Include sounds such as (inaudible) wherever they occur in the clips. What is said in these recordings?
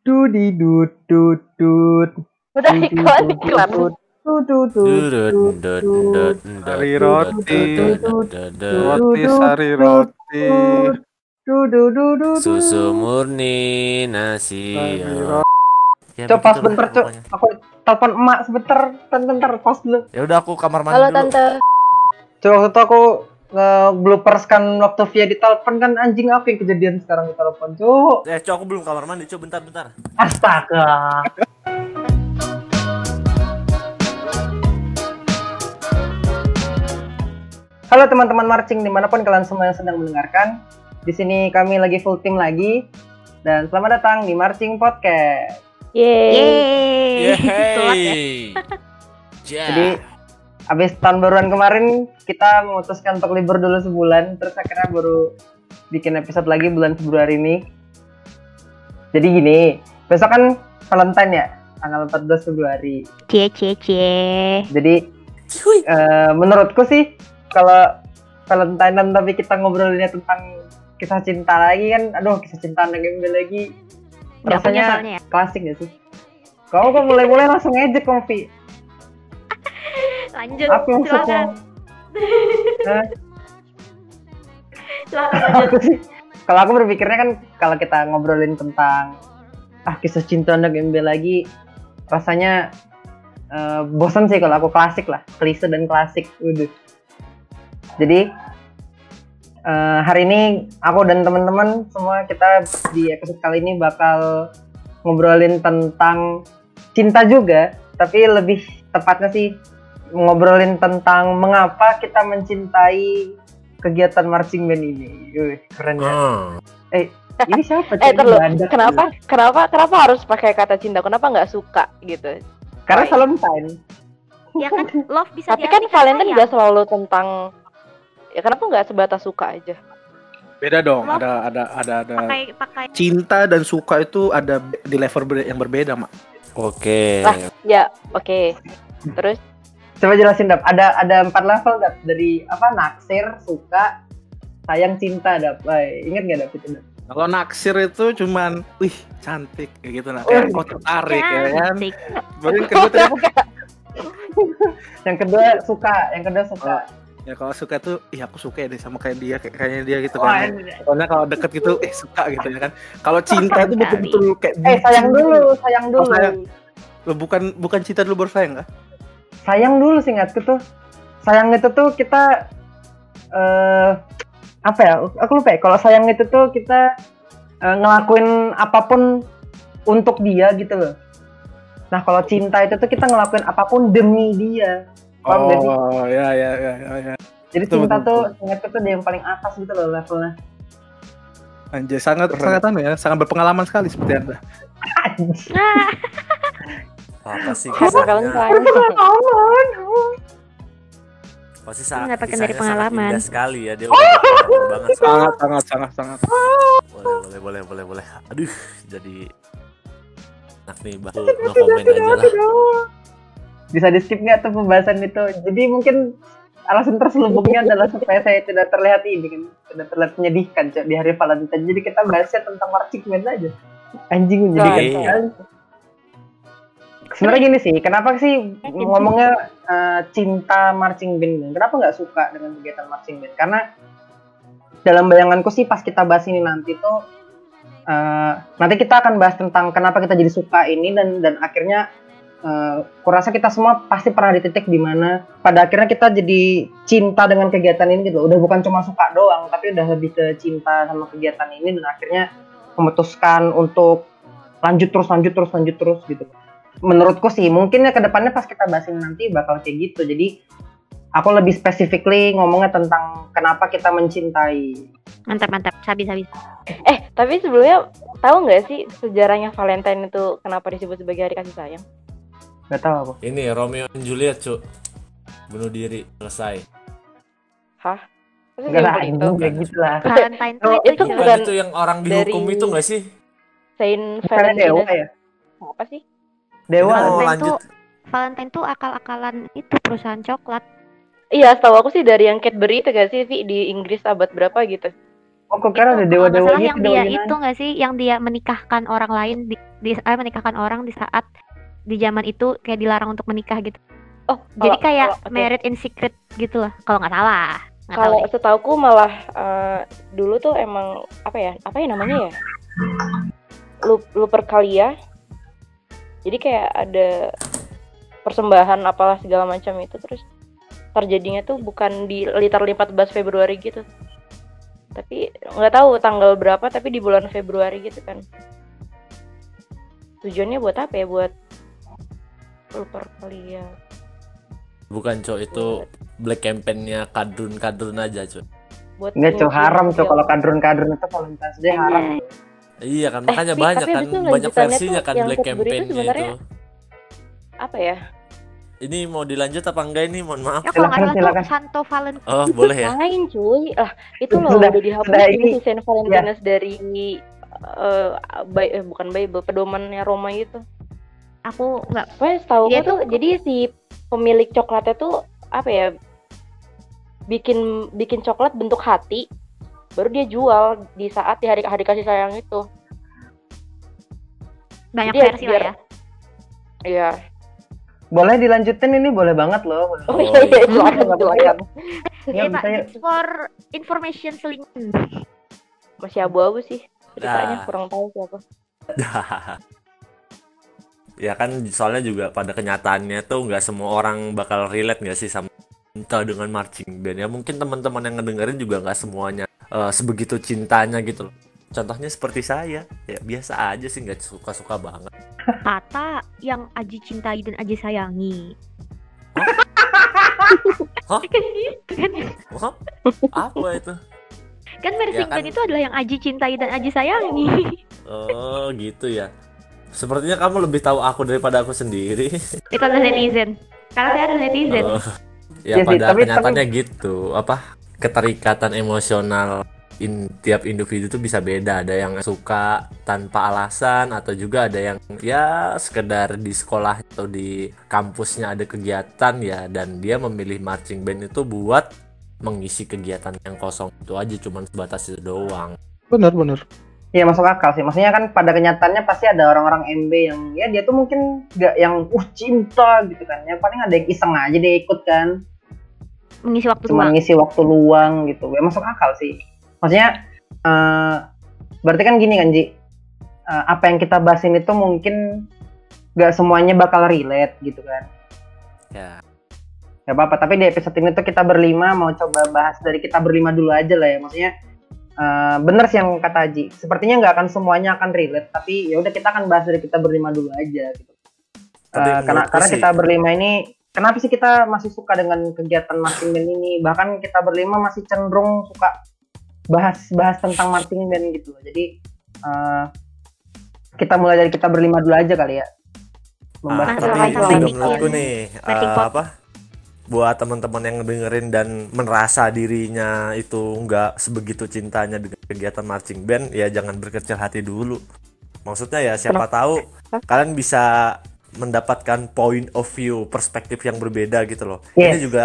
Dudi dut dut dut. Udah iklan iklan. Sari roti, roti sari roti. Susu murni nasi. Coba pas begitu lah bentar, Cok. pokoknya. Aku telepon emak sebentar. Bentar, pas dulu. Ya udah aku kamar mandi Halo dulu. tante. Coba waktu aku nge-bloopers kan waktu via ditelepon kan anjing apa yang kejadian sekarang di telepon, Cuk. Eh, Cok, aku belum kamar mandi, Cok, bentar bentar. Astaga. Halo teman-teman marching di mana pun kalian semua yang sedang mendengarkan. Di sini kami lagi full team lagi dan selamat datang di Marching Podcast. Yeay. Yeay. Ja. (laughs) Jadi habis tahun baruan kemarin kita memutuskan untuk libur dulu sebulan, terus akhirnya baru bikin episode lagi bulan Februari ini. Jadi gini, besok kan Valentine ya, tanggal 14 Februari. Cie cie cie. Jadi eh, menurutku sih kalau Valentine tapi kita ngobrolinnya tentang kisah cinta lagi kan, aduh kisah cinta anak lagi punya rasanya ya. klasik gak sih? Kamu kok mulai-mulai langsung ngejek Vi? Lanjut. Apa maksudnya? silakan. Lanjut. Kalau aku berpikirnya kan kalau kita ngobrolin tentang ah kisah cinta anak gembel lagi rasanya eh, bosan sih kalau aku klasik lah, klise dan klasik. Udah. Jadi eh, hari ini aku dan teman-teman semua kita di episode kali ini bakal ngobrolin tentang cinta juga, tapi lebih tepatnya sih ngobrolin tentang mengapa kita mencintai kegiatan marching band ini. Keren ya. Hmm. Ini siapa? (laughs) Eh Cek? terus Badak. kenapa kenapa kenapa harus pakai kata cinta? Kenapa nggak suka gitu? Karena Valentine. Ya kan love bisa Tapi kan Valentine sayang. juga selalu tentang ya kenapa nggak sebatas suka aja? Beda dong, Love. ada ada ada ada. pakai pakai Cinta dan suka itu ada di level yang berbeda, Mak. Oke. Lah. Ya oke. Terus Coba jelasin dap. Ada ada empat level dap dari apa naksir, suka, sayang, cinta dap. Wah, ingat gak dap itu dap? Kalau naksir itu cuman, wih cantik kayak gitu nah. Kayak kok tertarik ya kan. Baru yang kedua tadi, (laughs) Yang kedua suka, yang kedua suka. ya kalau suka tuh, iya aku suka ya deh sama kayak dia, kayak kayaknya dia gitu Wah, kan. Soalnya kalau deket gitu, eh suka gitu ya kan. Kalau cinta itu Sekali. betul-betul kayak eh sayang bucin dulu, sayang Oh, dulu. sayang. Loh, bukan bukan cinta dulu baru sayang kah? Sayang dulu sih ingatku tuh. Sayang itu tuh kita eh apa ya? Aku lupa ya. Kalau sayang itu tuh kita eh, ngelakuin apa pun untuk dia gitu loh. Nah, kalau cinta itu tuh kita ngelakuin apa pun demi dia. Paham? Oh, ya ya ya ya. ya. Jadi Betul, cinta betul, tuh ingatku tuh dia yang paling atas gitu loh levelnya. Anjay, sangat Keren. sangat anu ya, sangat berpengalaman sekali seperti Anda. (laughs) (laughs) Apa sih kisahnya? Valentine. Pasti Mendapatkan kisahnya dari sangat pengalaman. indah sekali ya dia berpengalaman banget. Sangat sangat sangat sangat. Boleh boleh boleh boleh boleh. Aduh, jadi enak nih bah. No comment aja lah. Bisa di skip nggak tuh pembahasan itu? Jadi mungkin alasan terselubungnya adalah supaya saya tidak terlihat ini kan, tidak terlihat menyedihkan Cok, di hari Valentine. Jadi kita bahasnya tentang marching band aja. Anjing menyedihkan Iya. Sebenarnya gini sih, kenapa sih ngomongnya eh, cinta marching band? Kenapa nggak suka dengan kegiatan marching band? Karena dalam bayanganku sih pas kita bahas ini nanti tuh eh, nanti kita akan bahas tentang kenapa kita jadi suka ini dan dan akhirnya eh, kurasa kita semua pasti pernah di titik di mana pada akhirnya kita jadi cinta dengan kegiatan ini gitu. Udah bukan cuma suka doang, tapi udah lebih ke cinta sama kegiatan ini dan akhirnya memutuskan untuk lanjut terus lanjut terus lanjut terus gitu. Menurutku sih mungkin ya ke depannya pas kita bahas ini nanti bakal kayak gitu. Jadi aku lebih specifically ngomongnya tentang kenapa kita mencintai. mantap mantap. Sabi sabi. Eh tapi sebelumnya tahu nggak sih sejarahnya Valentine itu kenapa disebut sebagai hari kasih sayang? Gak tahu aku. Ini Romeo dan Juliet, Cuk. Bunuh diri, selesai. Hah? Enggak lah, itu itu? kayak gitu lah. Valentine Oh, itu itu Bukan bukan itu yang orang dari- dihukum itu enggak sih? Saint dewa Valentinus ya? apa sih? Dewa. Valentine mau lanjut. tuh Valentine tuh akal-akalan itu perusahaan coklat. Iya, setahu aku sih dari yang Cadbury itu gak sih, Vi, di Inggris abad berapa gitu? Oh, kok kira ada dewa-dewa gitu yang dia dewa itu nggak sih yang dia menikahkan orang lain di, di eh, menikahkan orang di saat di zaman itu kayak dilarang untuk menikah gitu Oh, jadi kalau- kayak kalau- oke. married in secret gitu lah kalau nggak salah tahu Kalau deh. setauku malah eh, dulu tuh emang apa ya? Apa ya namanya ya? Lu Lupercalia. Jadi kayak ada persembahan apalah segala macam itu terus terjadinya tuh bukan di literally 14 Februari gitu. Tapi nggak tahu tanggal berapa tapi di bulan Februari gitu kan. Tujuannya buat apa ya? Buat Lupercalia. Bukan cok itu black campaign-nya kadrun-kadrun aja cok. Buat Enggak, Cok, haram, Cok. Kalau kadrun-kadrun itu Valentine's Day haram. Iya. Iya kan Eh, makanya tapi- banyak tapi kan banyak lanjutannya versinya tuh kan black Februari itu campaign-nya itu. Apa ya? Ini mau dilanjut apa enggak ini? Mohon maaf. ya Silakan, salah silakan. tuh Santo Valentine Oh boleh ya. Lain cuy. Ah, itu loh Sudah- udah dihapus sudah itu ini. Saint Valentinus dari eh Bi- eh, bukan Bible, pedomannya Roma itu. aku nggak Pokoknya setahu Dia tuh jadi si pemilik coklatnya tuh apa ya? Bikin bikin coklat bentuk hati baru dia jual di saat di hari hari kasih sayang itu. banyak Jadi ya versi lah biar- ya Iya. Boleh dilanjutin ini boleh banget loh. Boleh. (laughs) Oh iya iya silakan silakan. Ya, Iya, bisa just for information seling Masih abu-abu sih ceritanya Dah. kurang tahu siapa. (laughs) ya kan soalnya juga pada kenyataannya tuh nggak semua orang bakal relate nggak sih sama cinta dengan marching band ya. Mungkin teman-teman yang ngedengerin juga nggak semuanya eh, sebegitu cintanya gitu loh. Contohnya seperti saya ya biasa aja sih nggak suka-suka banget. Kata yang Aji cintai dan Aji sayangi. Hah? kan gitu kan Wah, apa itu? Kan Mersing Ya kan. Band itu adalah yang Aji cintai dan Aji sayangi. Oh gitu ya. Sepertinya kamu lebih tahu aku daripada aku sendiri. Itu adalah netizen. Karena saya adalah netizen. Oh, ya sih, pada tapi- kenyataannya gitu apa keterikatan emosional in tiap individu tuh bisa beda ada yang suka tanpa alasan atau juga ada yang ya sekedar di sekolah atau di kampusnya ada kegiatan ya dan dia memilih marching band itu buat mengisi kegiatan yang kosong itu aja cuman sebatas itu doang Bener bener. Iya masuk akal sih. Maksudnya kan pada kenyataannya pasti ada orang-orang MB yang ya dia tuh mungkin nggak yang uh cinta gitu kan. Yang paling ada yang iseng aja dia ikut kan. Mengisi waktu Cuma luang ngisi waktu luang gitu. Ya masuk akal sih. Maksudnya eh berarti kan gini kan Ji. Eh, apa yang kita bahasin itu mungkin nggak semuanya bakal relate gitu kan. ya Ya apa-apa. Tapi di episode ini tuh kita berlima mau coba bahas dari kita berlima dulu aja lah ya. Maksudnya eh, bener sih yang kata Haji. Sepertinya nggak akan semuanya akan relate. Tapi ya udah kita akan bahas dari kita berlima dulu aja gitu. Eh, karena karena sih- kita berlima ini kenapa sih kita masih suka dengan kegiatan marching band ini? Bahkan kita berlima masih cenderung suka bahas-bahas tentang marching band gitu loh. Jadi eh, kita mulai dari kita berlima dulu aja kali ya. Ah, Membahas juga bikin menurutku nih pop. apa buat teman-teman yang dengerin dan merasa dirinya itu nggak sebegitu cintanya dengan kegiatan marching band ya jangan berkecil hati dulu maksudnya ya siapa tahu kalian bisa mendapatkan point of view perspektif yang berbeda gitu loh. Ini Yes. juga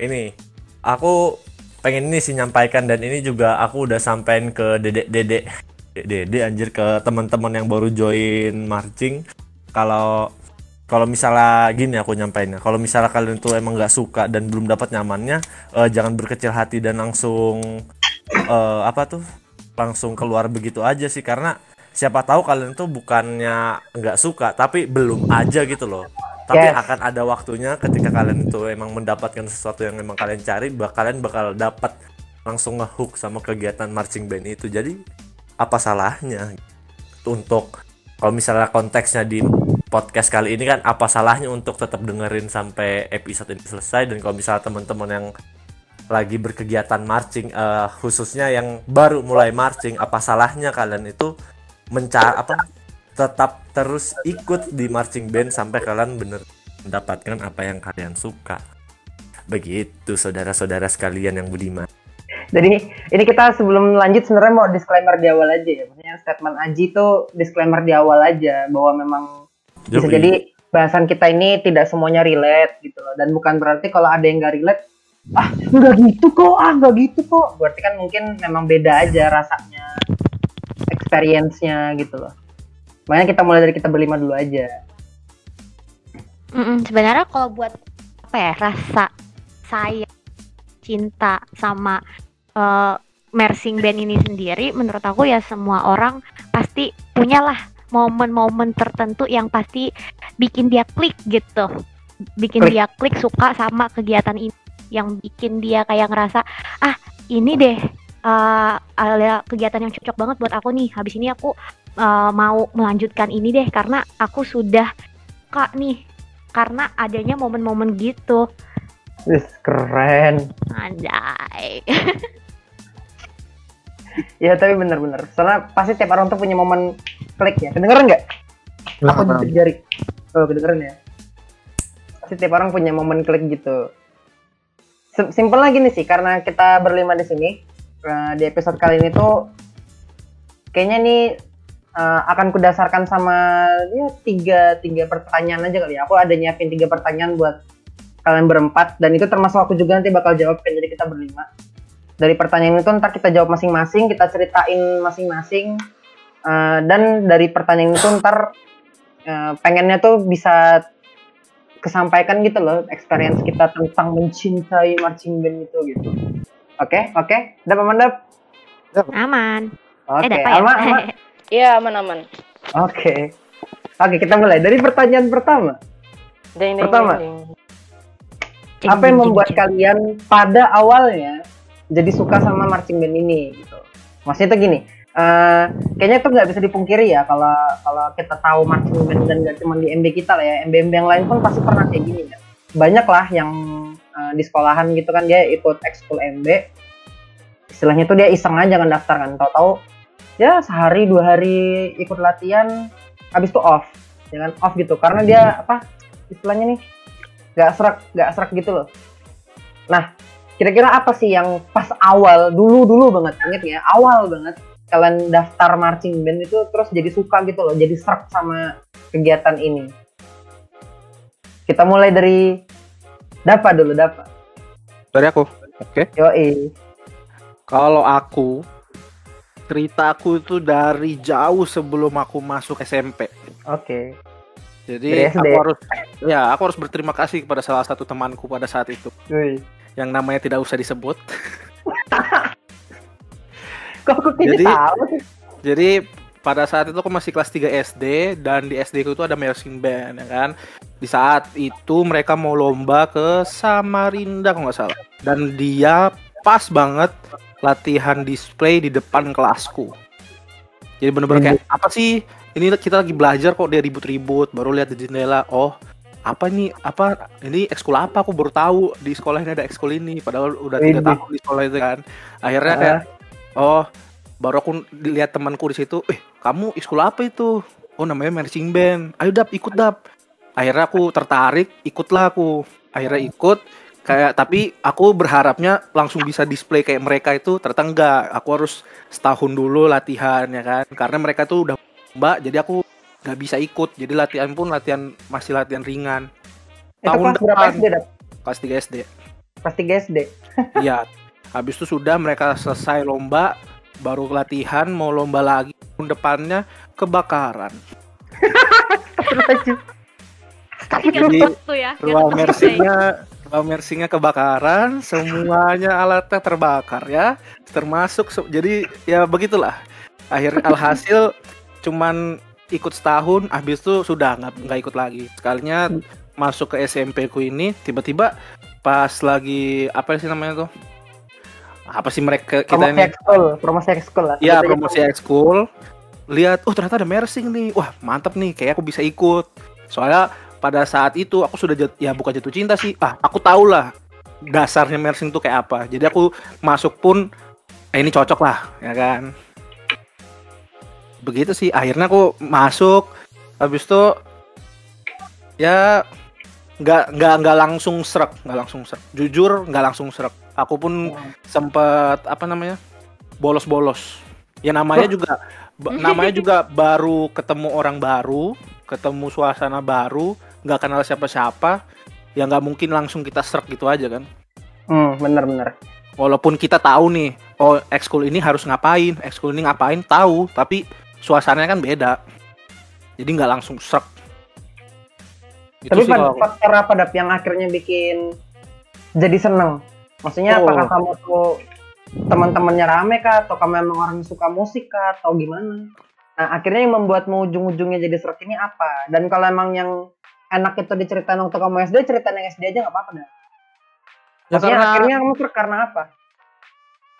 ini aku pengen ini sih nyampaikan dan ini juga aku udah sampein ke dedek dedek dedek anjir ke teman-teman yang baru join marching. Kalau kalau misalnya gini aku nyampainnya kalau misalnya kalian tuh emang nggak suka dan belum dapat nyamannya eh, jangan berkecil hati dan langsung eh, apa tuh langsung keluar begitu aja sih. Karena siapa tahu kalian tuh bukannya nggak suka tapi belum aja gitu loh. Tapi Yes. akan ada waktunya ketika kalian itu emang mendapatkan sesuatu yang emang kalian cari bak- kalian bakal dapat langsung ngehook sama kegiatan marching band itu. Jadi apa salahnya untuk kalau misalnya konteksnya di podcast kali ini kan apa salahnya untuk tetap dengerin sampai episode ini selesai? Dan kalau misalnya teman-teman yang lagi berkegiatan marching eh, khususnya yang baru mulai marching apa salahnya kalian itu mencari apa tetap terus ikut di marching band sampai kalian bener mendapatkan apa yang kalian suka. Begitu saudara-saudara sekalian yang budiman. Jadi ini kita sebelum lanjut sebenarnya mau disclaimer di awal aja ya. Maksudnya statement Aji itu disclaimer di awal aja bahwa memang bisa jadi bahasan kita ini tidak semuanya relate gitu loh. Dan bukan berarti kalau ada yang nggak relate ah nggak gitu kok ah nggak gitu kok. Berarti kan mungkin memang beda aja rasanya experience-nya gitu loh. Makanya kita mulai dari kita berlima dulu aja. Mm-mm, sebenarnya kalau buat apa ya rasa sayang cinta sama eh, marching band ini sendiri menurut aku ya semua orang pasti punyalah momen-momen tertentu yang pasti bikin dia klik gitu. Bikin Klik. dia klik suka sama kegiatan ini yang bikin dia kayak ngerasa ah ini deh eh, ada kegiatan yang cocok banget buat aku nih. Habis ini aku eh, mau melanjutkan ini deh karena aku sudah kak nih. Karena adanya momen-momen gitu. Wih, keren. Anjay. (laughs) Ya tapi bener-bener. Soalnya pasti tiap orang tuh punya momen klik ya. Kedengeran nggak? Aku jepit jari oh kedengeran ya? Pasti tiap orang punya momen klik gitu. Sim- Simpel lagi nih sih karena kita berlima di sini eh, di episode kali ini tuh kayaknya nih eh, akan kudasarkan sama ya tiga tiga pertanyaan aja kali ya. Aku ada nyiapin tiga pertanyaan buat kalian berempat dan itu termasuk aku juga nanti bakal jawab kan jadi kita berlima. Dari pertanyaan itu ntar kita jawab masing-masing kita ceritain masing-masing. Eh, dan dari pertanyaan itu ntar eh, pengennya tuh bisa kesampaikan gitu loh experience kita tentang mencintai marching band itu gitu oke oke. Dapat mandap aman. Oke eh dapat ya? Alma? (laughs) Iya aman-aman. oke. Oke kita mulai. Dari pertanyaan pertama. Ding, ding, Pertama. ding, ding. Apa yang membuat jeng. kalian pada awalnya jadi suka sama marching band ini gitu? Maksudnya itu gini eh, kayaknya itu nggak bisa dipungkiri ya kalau kalau kita tahu marching band dan nggak cuma di MB kita lah ya. MB MB yang lain pun pasti pernah kayak gini ya. Banyak lah yang eh, di sekolahan gitu kan dia ikut ekskul MB istilahnya tuh dia iseng aja kan daftar kan. Tahu-tahu ya sehari dua hari ikut latihan habis itu off jangan off gitu. Karena dia apa istilahnya nih nggak serak nggak serak gitu loh. Nah kira-kira apa sih yang pas awal dulu dulu banget inget ya awal banget kalian daftar marching band itu terus jadi suka gitu loh jadi serak sama kegiatan ini? Kita mulai dari Dapa dulu Dapa Dari aku. Oke. yoi Kalau aku cerita aku itu dari jauh sebelum aku masuk SMP. oke Jadi Dari SD. aku harus ya aku harus berterima kasih kepada salah satu temanku pada saat itu Wih. yang namanya tidak usah disebut. (laughs) kok aku Jadi- tahu Jadi pada saat itu aku masih kelas 3 SD dan di SD itu ada marching band ya kan. Di saat itu mereka mau lomba ke Samarinda kalau nggak salah. Dan dia pas banget latihan display di depan kelasku. Jadi bener-bener kayak apa sih? Ini kita lagi belajar kok dia ribut-ribut, baru lihat di jendela, oh apa ini apa ini ekskul apa aku baru tahu di sekolah ini ada ekskul ini padahal udah tiga tahun di sekolah itu kan akhirnya kayak oh baru aku lihat temanku di situ eh kamu ekskul apa itu? Oh namanya marching band. Ayo dap ikut dap. Akhirnya aku tertarik ikutlah aku. Akhirnya ikut kayak tapi aku berharapnya langsung bisa display kayak mereka itu. Ternyata enggak aku harus setahun dulu latihan ya kan. Karena mereka tuh udah mbak jadi aku nggak bisa ikut. Jadi latihan pun latihan masih latihan ringan. Itu tahun kelas berapa. SD Dap? kelas 3 SD kelas 3 SD Iya. Habis itu sudah mereka selesai lomba, baru latihan mau lomba lagi. Tahun depannya kebakaran. Jadi, ya Ruang tetap mersinya, ruang mersinya kebakaran, semuanya alatnya terbakar ya, termasuk jadi ya begitulah. Akhir (laughs) alhasil cuman ikut setahun, habis itu sudah nggak nggak ikut lagi. Sekalinya masuk ke SMP ku ini, tiba-tiba pas lagi apa sih namanya tuh? Apa sih mereka kita promosi ini? ekskul promosi ekskul lah Iya promosi ekskul. Lihat, oh ternyata ada mersing nih. Wah mantap nih, kayak aku bisa ikut. Soalnya pada saat itu aku sudah jat, ya bukan jatuh cinta sih. Ah aku tahu lah dasarnya mersing tuh kayak apa. Jadi aku masuk pun, eh, ini cocok lah, ya kan. Begitu sih. Akhirnya aku masuk. Habis itu ya nggak nggak nggak langsung serak, nggak langsung serak. Jujur nggak langsung serak. Aku pun sempet apa namanya bolos-bolos. Ya namanya juga namanya (laughs) juga baru ketemu orang baru, ketemu suasana baru, nggak kenal siapa-siapa. Ya nggak mungkin langsung kita serak gitu aja kan. Hmm, bener-bener. Walaupun kita tahu nih, oh ekskul ini harus ngapain, ekskul ini ngapain tahu, tapi suasananya kan beda. Jadi nggak langsung serak. Gitu Tapi pada faktor apa Dap, yang akhirnya bikin jadi seneng? Maksudnya Oh. apakah kamu tuh teman-temannya rame kah atau kamu emang orang yang suka musik kah atau gimana? Nah, akhirnya yang membuatmu ujung-ujungnya jadi serak ini apa? Dan kalau emang yang enak itu diceritain waktu kamu SD, ceritain yang SD aja nggak apa-apa dah. Ya, Maksudnya karena- akhirnya kamu serak karena apa?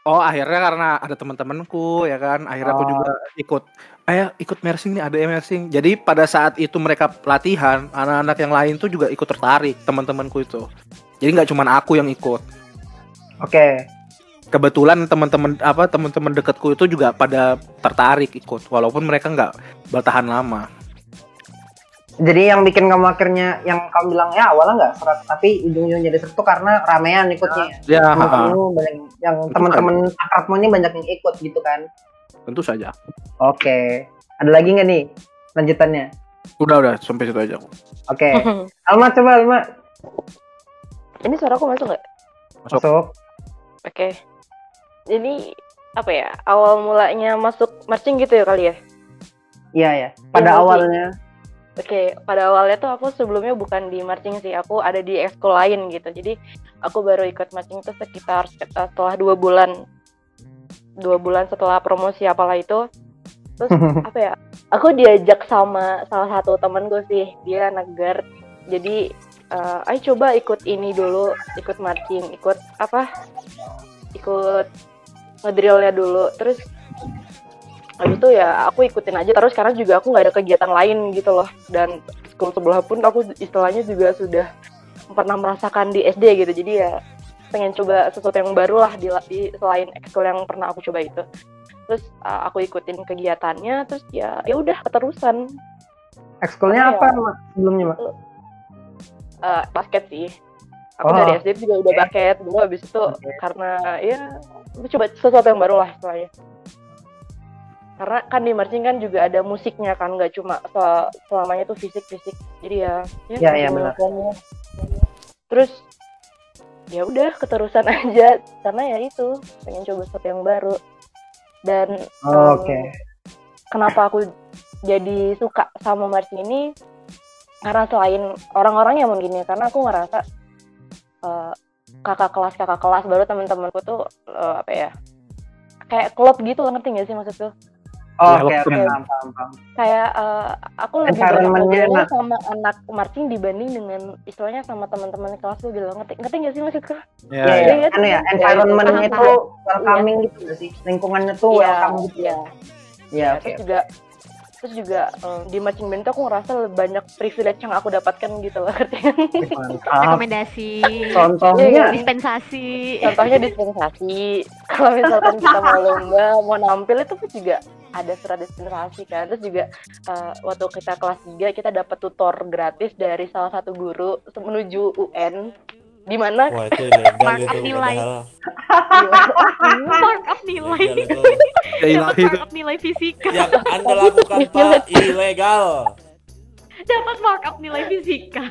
Oh akhirnya karena ada teman-temanku ya kan akhirnya aku Oh. juga ikut ayo ikut mersing nih ada mersing jadi pada saat itu mereka pelatihan anak-anak yang lain tuh juga ikut tertarik teman-temanku itu jadi nggak cuma aku yang ikut Oke. kebetulan teman-teman apa teman-teman dekatku itu juga pada tertarik ikut walaupun mereka nggak bertahan lama Jadi yang bikin kamu akhirnya yang kamu bilang ya awalnya nggak serak, tapi ujung-ujungnya jadi serak tuh karena ramean ikutnya. ya kamu banyak yang Itu teman-teman akrabmu ini banyak yang ikut gitu kan. tentu saja Oke. Ada lagi nggak nih lanjutannya? udah udah sampai situ aja Oke. (laughs) Alma coba Alma Ini suaraku masuk nggak? Masuk. masuk. Oke. Jadi apa ya? Awal mulanya masuk marching gitu ya kali ya? Iya ya. Pada Iya, awalnya. Oke, pada awalnya tuh aku sebelumnya bukan di marching sih, aku ada di ekskul lain gitu. Jadi aku baru ikut marching itu sekitar setelah dua bulan, dua bulan setelah promosi apalah itu. Terus (laughs) apa ya? Aku diajak sama salah satu temanku sih, dia anak guard. Jadi eh, ayo coba ikut ini dulu, ikut marching, ikut apa? Ikut ngedrillnya dulu. Terus habis itu ya aku ikutin aja terus karena juga aku nggak ada kegiatan lain gitu loh dan school sebelah pun aku istilahnya juga sudah pernah merasakan di SD gitu jadi ya pengen coba sesuatu yang baru lah di, di selain ekskul yang pernah aku coba itu terus uh, aku ikutin kegiatannya terus ya ya udah keterusan Ekskulnya Apa apa ya? Mak? sebelumnya Mak? Uh, basket sih. Aku Oh, dari SD juga udah basket. Dulu habis itu Oke. karena ya aku coba sesuatu yang baru lah istilahnya. Karena kan di marching kan juga ada musiknya kan nggak cuma se- selamanya tuh fisik fisik jadi ya Ya, ya, sambil benar. terus ya udah keterusan (laughs) aja. Karena ya itu pengen coba sesuatu yang baru. Dan Oh, em, Oke. kenapa aku jadi suka sama marching ini karena selain orang-orangnya mungkin ya karena aku ngerasa eh, kakak kelas kakak kelas baru teman-temanku tuh eh, apa ya kayak klub gitu ngerti gak sih maksudku Oh, Ya, Oke, waktu- oke, paham, paham, paham. kayak eh, aku lebih banyak sama anak marching dibanding dengan istilahnya sama teman-teman kelas gue gitu ngerti ngerti gak sih maksudku ya, Iya, ya. ya, Iya, kan ya, iya, environment-nya paham, itu welcoming gitu nggak sih? Lingkungannya tuh Iya, welcome gitu. iya. Iya, Ya, oke. terus juga terus juga eh, di marching band tuh aku ngerasa banyak privilege yang aku dapatkan gitu loh (laughs) kan? Mantap. rekomendasi. Contohnya? Iya, dispensasi. Contohnya dispensasi. (laughs) Kalau misalkan kita mau lomba mau nampil itu pun juga ada surat dispensasi kan. Terus juga eh, waktu kita kelas 3 kita dapat tutor gratis dari salah satu guru menuju UN di mana? Wah itu ilegal Markup itu nilai. (laughs) markup nilai. ilegal itu. Ya, dapat ilahi itu. markup nilai fisika. Yang anda lakukan (laughs) pak ilegal. dapat markup nilai fisika.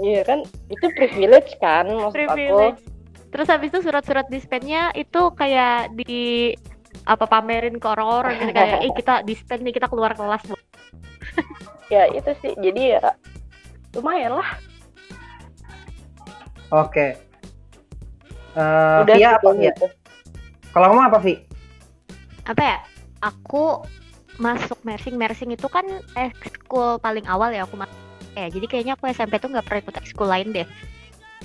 Iya kan? Itu privilege kan? Maksud privilege. Aku terus habis itu surat-surat dispennya itu kayak di apa pamerin ke orang-orang gitu kayak eh kita dispen nih kita keluar kelas. Bu." (laughs) ya itu sih. Jadi ya lumayan lah Oke. Eh, udah Via gitu, apa Via? gitu. Kalau kamu apa Vi? apa ya aku masuk mersing mersing itu kan ekskul paling awal ya aku masuk eh jadi kayaknya aku SMP tuh nggak pernah ikut ekskul lain deh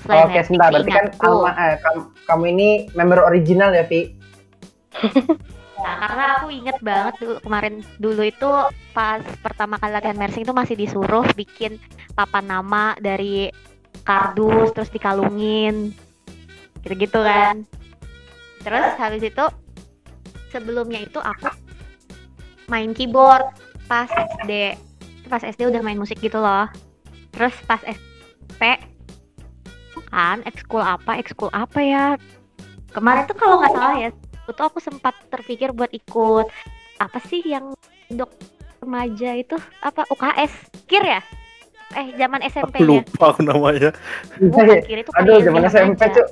Selain Oke, sebentar. Berarti kan. Alma, eh, kamu, kamu ini member original ya Vi? Nah, (laughs) karena aku inget banget dulu kemarin dulu itu pas pertama kali latihan mersing itu masih disuruh bikin papan nama dari kardus terus dikalungin. Gitu-gitu kan. Terus habis itu sebelumnya itu aku main keyboard pas SD pas SD udah main musik gitu loh. Terus pas SMP kan ekskul apa ekskul apa ya? Kemarin tuh kalau nggak salah ya itu aku sempat terpikir buat ikut apa sih yang dok remaja itu? Apa UKS kir ya eh zaman SMP Aku ya lupa aku namanya bukan kir itu Aduh, kayak zaman. SMP cuk.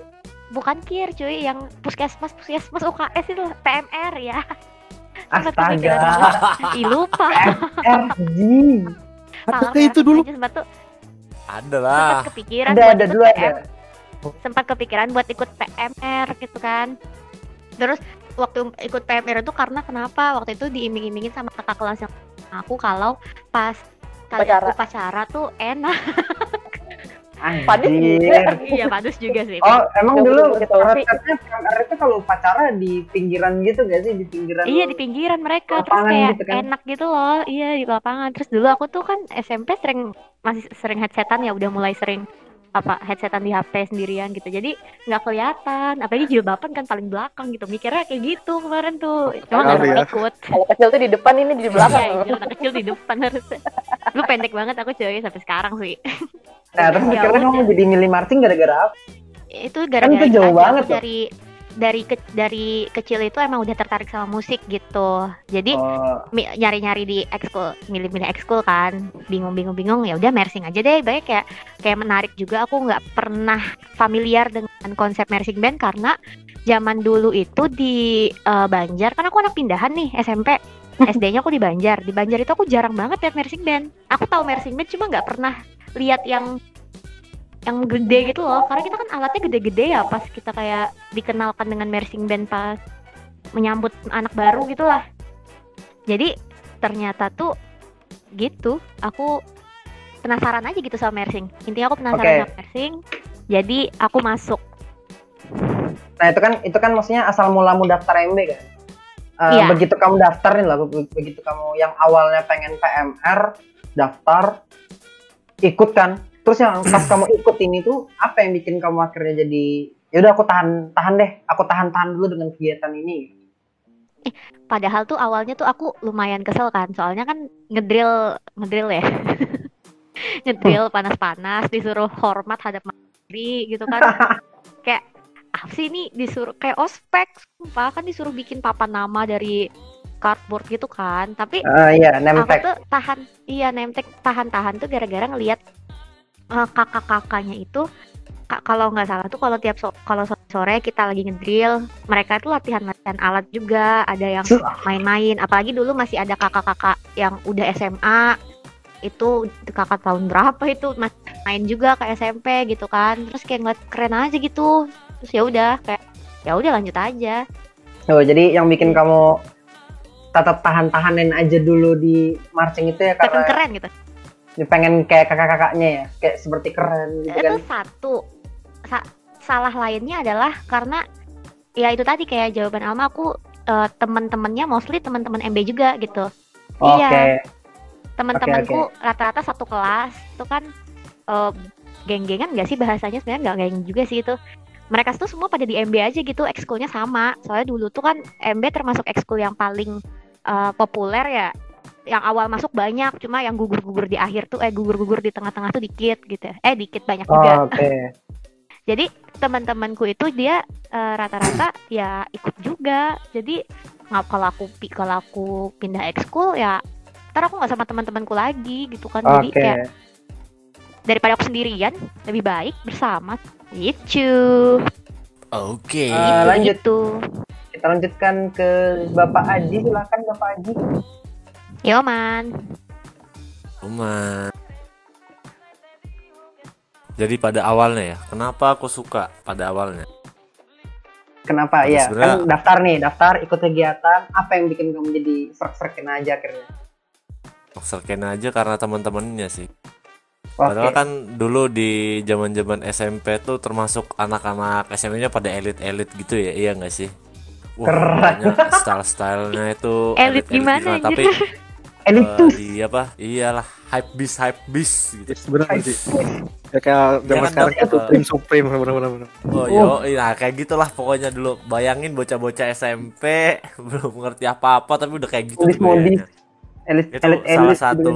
bukan kir cuy yang puskesmas puskesmas UKS itu PMR ya Astaga. Ih lupa RG. Apakah itu dulu? Sempat tuh ada lah sempat kepikiran Ada buat ada ikut dulu PM, ada. sempat kepikiran buat ikut PMR gitu kan terus waktu ikut PMR itu karena kenapa waktu itu diiming-imingin sama kakak kelas yang aku kalau pas kali Upacara. upacara tuh enak Padahal Anjir. iya bagus juga sih Oh, emang dulu itu kalau upacara di pinggiran gitu gak sih? Di pinggiran. Iya di pinggiran mereka terus kayak gitu kan? enak gitu loh iya di lapangan terus dulu aku tuh kan SMP sering masih sering headsetan ya udah mulai sering apa headsetan di HP sendirian gitu jadi nggak kelihatan apalagi jilbaban kan paling belakang gitu mikirnya kayak gitu kemarin tuh cuma nggak ya. ikut Kalau kecil tuh di depan ini di belakang. iya, anak kecil di depan harusnya lu pendek banget aku cuy sampai sekarang sih Nah, terus Ya akhirnya kamu udah. jadi milih marching gara-gara apa? itu gara-gara itu itu jauh banget dari dari ke- dari kecil itu emang udah tertarik sama musik gitu. Jadi Oh, mi- nyari-nyari di ekskul milih-milih ekskul kan. Bingung-bingung bingung ya udah mersing aja deh. Baik kayak kayak menarik juga. Aku nggak pernah familiar dengan konsep mersing band karena zaman dulu itu di eh, Banjar. Kan aku anak pindahan nih SMP SD-nya (laughs) aku di Banjar. Di Banjar itu aku jarang banget lihat mersing band. Aku tahu mersing band cuma nggak pernah lihat yang yang gede gitu loh karena kita kan alatnya gede-gede ya pas kita kayak dikenalkan dengan mersing band pas menyambut anak baru gitulah jadi ternyata tuh gitu aku penasaran aja gitu sama mersing intinya aku penasaran Oke. sama mersing jadi aku masuk Nah, itu kan itu kan maksudnya asal mulamu daftar MB kan? Eh, Iya. begitu kamu daftarin lah, be- begitu kamu yang awalnya pengen PMR, daftar, ikut kan. Terus yang pas kamu ikut ini tuh apa yang bikin kamu akhirnya jadi ya udah aku tahan tahan deh, aku tahan tahan dulu dengan kegiatan ini. padahal tuh awalnya tuh aku lumayan kesel kan. Soalnya kan ngedrill ngedrill ya. (laughs) Ngedrill panas-panas disuruh hormat hadap materi gitu kan. (laughs) Kayak apa sih ini? Disuruh kayak ospek sumpah. Kan disuruh bikin papan nama dari cardboard gitu kan. Tapi Eh, iya, aku tuh tahan iya nemtek tahan-tahan tuh gara-gara ngelihat eh, kakak-kakaknya itu ka- kalau nggak salah tuh kalau tiap so- kalau so- sore kita lagi ngedrill mereka tuh latihan-latihan alat juga ada yang main-main. Apalagi dulu masih ada kakak-kakak yang udah SMA itu kakak tahun berapa itu main juga ke SMP gitu kan. Terus kayak ngeliat keren aja gitu. Terus ya udah kayak ya udah lanjut aja. Oh, jadi yang bikin kamu tetap tahan-tahanin aja dulu di marching itu ya karena keren gitu pengen kayak kakak-kakaknya ya, kayak seperti keren gitu kan. itu satu. Sa- salah lainnya adalah karena ya itu tadi kayak jawaban Alma aku eh, teman-temannya mostly teman-teman MB juga gitu. Oke. iya. teman-temanku rata-rata satu kelas. Itu kan eh, geng-gengan gak sih bahasanya? Sebenarnya nggak geng juga sih itu. Mereka tuh semua pada di MB aja gitu ekskulnya sama. Soalnya dulu tuh kan MB termasuk ekskul yang paling eh, populer ya yang awal masuk banyak cuma yang gugur-gugur di akhir tuh eh gugur-gugur di tengah-tengah tuh dikit gitu eh dikit banyak Oh, juga Oke. (laughs) jadi teman-temanku itu dia eh, rata-rata ya ikut juga jadi nggak kalau aku kalau aku pindah ekskul ya ntar aku nggak sama teman-temanku lagi gitu kan jadi Oke. kayak daripada aku sendirian lebih baik bersama gitu Oke. Eh, gitu, lanjut. gitu. Kita lanjutkan ke Bapak Aji, silakan Bapak Aji. Yo man Rumah. Jadi pada awalnya ya, kenapa aku suka pada awalnya? Kenapa? Tapi Iya, sebenarnya- kan daftar nih, daftar ikut kegiatan. Apa yang bikin kamu jadi serak-serakin aja akhirnya? Serken aja karena teman-temannya sih. Oke. Padahal kan dulu di zaman-zaman SMP tuh termasuk anak-anak SMP-nya pada elit-elit gitu ya, iya nggak sih? Wah, Keren. style-stylenya itu (laughs) Elit elit-elit gimana, gitu? Tapi Elitus. eh, di apa? Iyalah, hype bis hype bis gitu. Yes, bener sih. Ya, kayak zaman sekarang dapet, itu Supreme Supreme bener-bener. bener. Oh, yo, nah kayak gitulah pokoknya dulu. Bayangin bocah-bocah SMP (laughs) belum ngerti apa-apa tapi udah kayak gitu itu elit, salah elit, satu gitu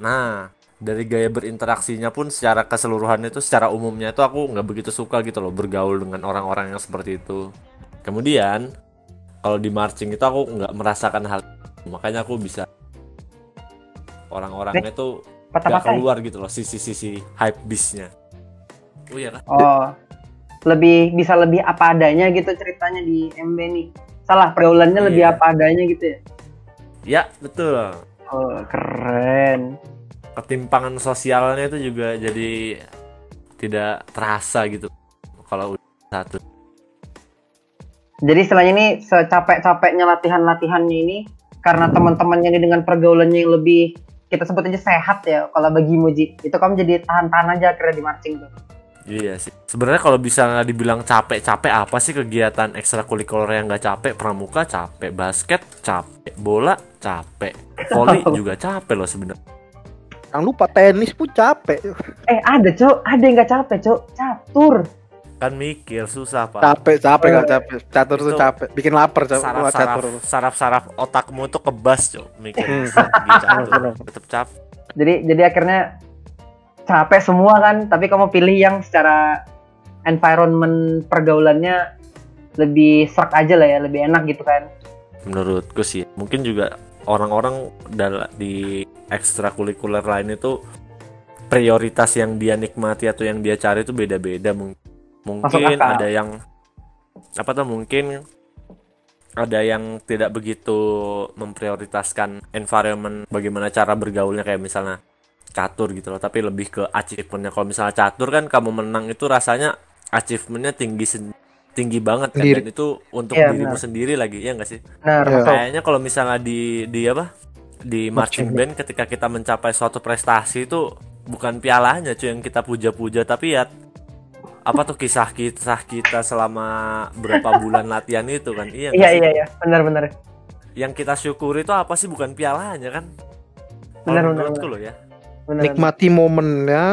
nah dari gaya berinteraksinya pun secara keseluruhan itu secara umumnya itu aku nggak begitu suka gitu loh bergaul dengan orang-orang yang seperti itu kemudian kalau di marching itu aku nggak merasakan hal makanya aku bisa orang-orangnya tuh nggak Patah-patah. ya? keluar gitu loh sisi-sisi hype bisnya oh iya kan Oh. lebih bisa lebih apa adanya gitu ceritanya di MB nih salah pergaulannya lebih Iya. apa adanya gitu ya Ya, betul. oh keren Ketimpangan sosialnya itu juga jadi tidak terasa gitu kalau udah satu. jadi istilahnya ini secapek-capeknya latihan-latihannya ini karena teman-temannya ini dengan pergaulannya yang lebih kita sebut aja sehat ya kalau bagi Muji itu kamu jadi tahan-tahan aja akhirnya di marching tuh Iya sih. Sebenarnya kalau bisa dibilang capek-capek apa sih kegiatan ekstrakurikuler yang nggak capek? Pramuka capek, basket capek, bola capek, volley (laughs) juga capek loh sebenarnya. Jangan lupa tenis pun capek. eh ada cok ada yang nggak capek cok catur Kan mikir susah pak. Capek, capek kan capek. Catur tuh Itu capek. Bikin lapar cap- wah, catur. Saraf-saraf saraf-saraf otakmu tuh kebas cok mikir Hmm. Benar. Tetap capek. jadi jadi akhirnya capek semua kan tapi kamu pilih yang secara environment pergaulannya lebih serak aja lah ya lebih enak gitu kan Menurutku sih mungkin juga orang-orang di ekstrakurikuler lain itu prioritas yang dia nikmati atau yang dia cari itu beda-beda mungkin mungkin ada yang apa tuh mungkin ada yang tidak begitu memprioritaskan environment bagaimana cara bergaulnya kayak misalnya catur gitu loh. Tapi lebih ke achievementnya. Kalau misalnya catur kan kamu menang itu rasanya achievementnya tinggi sen- tinggi banget kan. Dan itu untuk Iya, dirimu benar. sendiri lagi ya enggak sih? Nah masuk. kayaknya kalau misalnya di di apa? Di marching Marching band ketika kita mencapai suatu prestasi itu bukan pialanya cuy yang kita puja-puja. Tapi ya apa tuh kisah-kisah kita selama berapa bulan latihan itu kan iya iya sih? iya iya benar-benar yang kita syukuri itu apa sih bukan pialanya kan Benar, benar, menurutku benar. loh ya benar Nikmati momennya.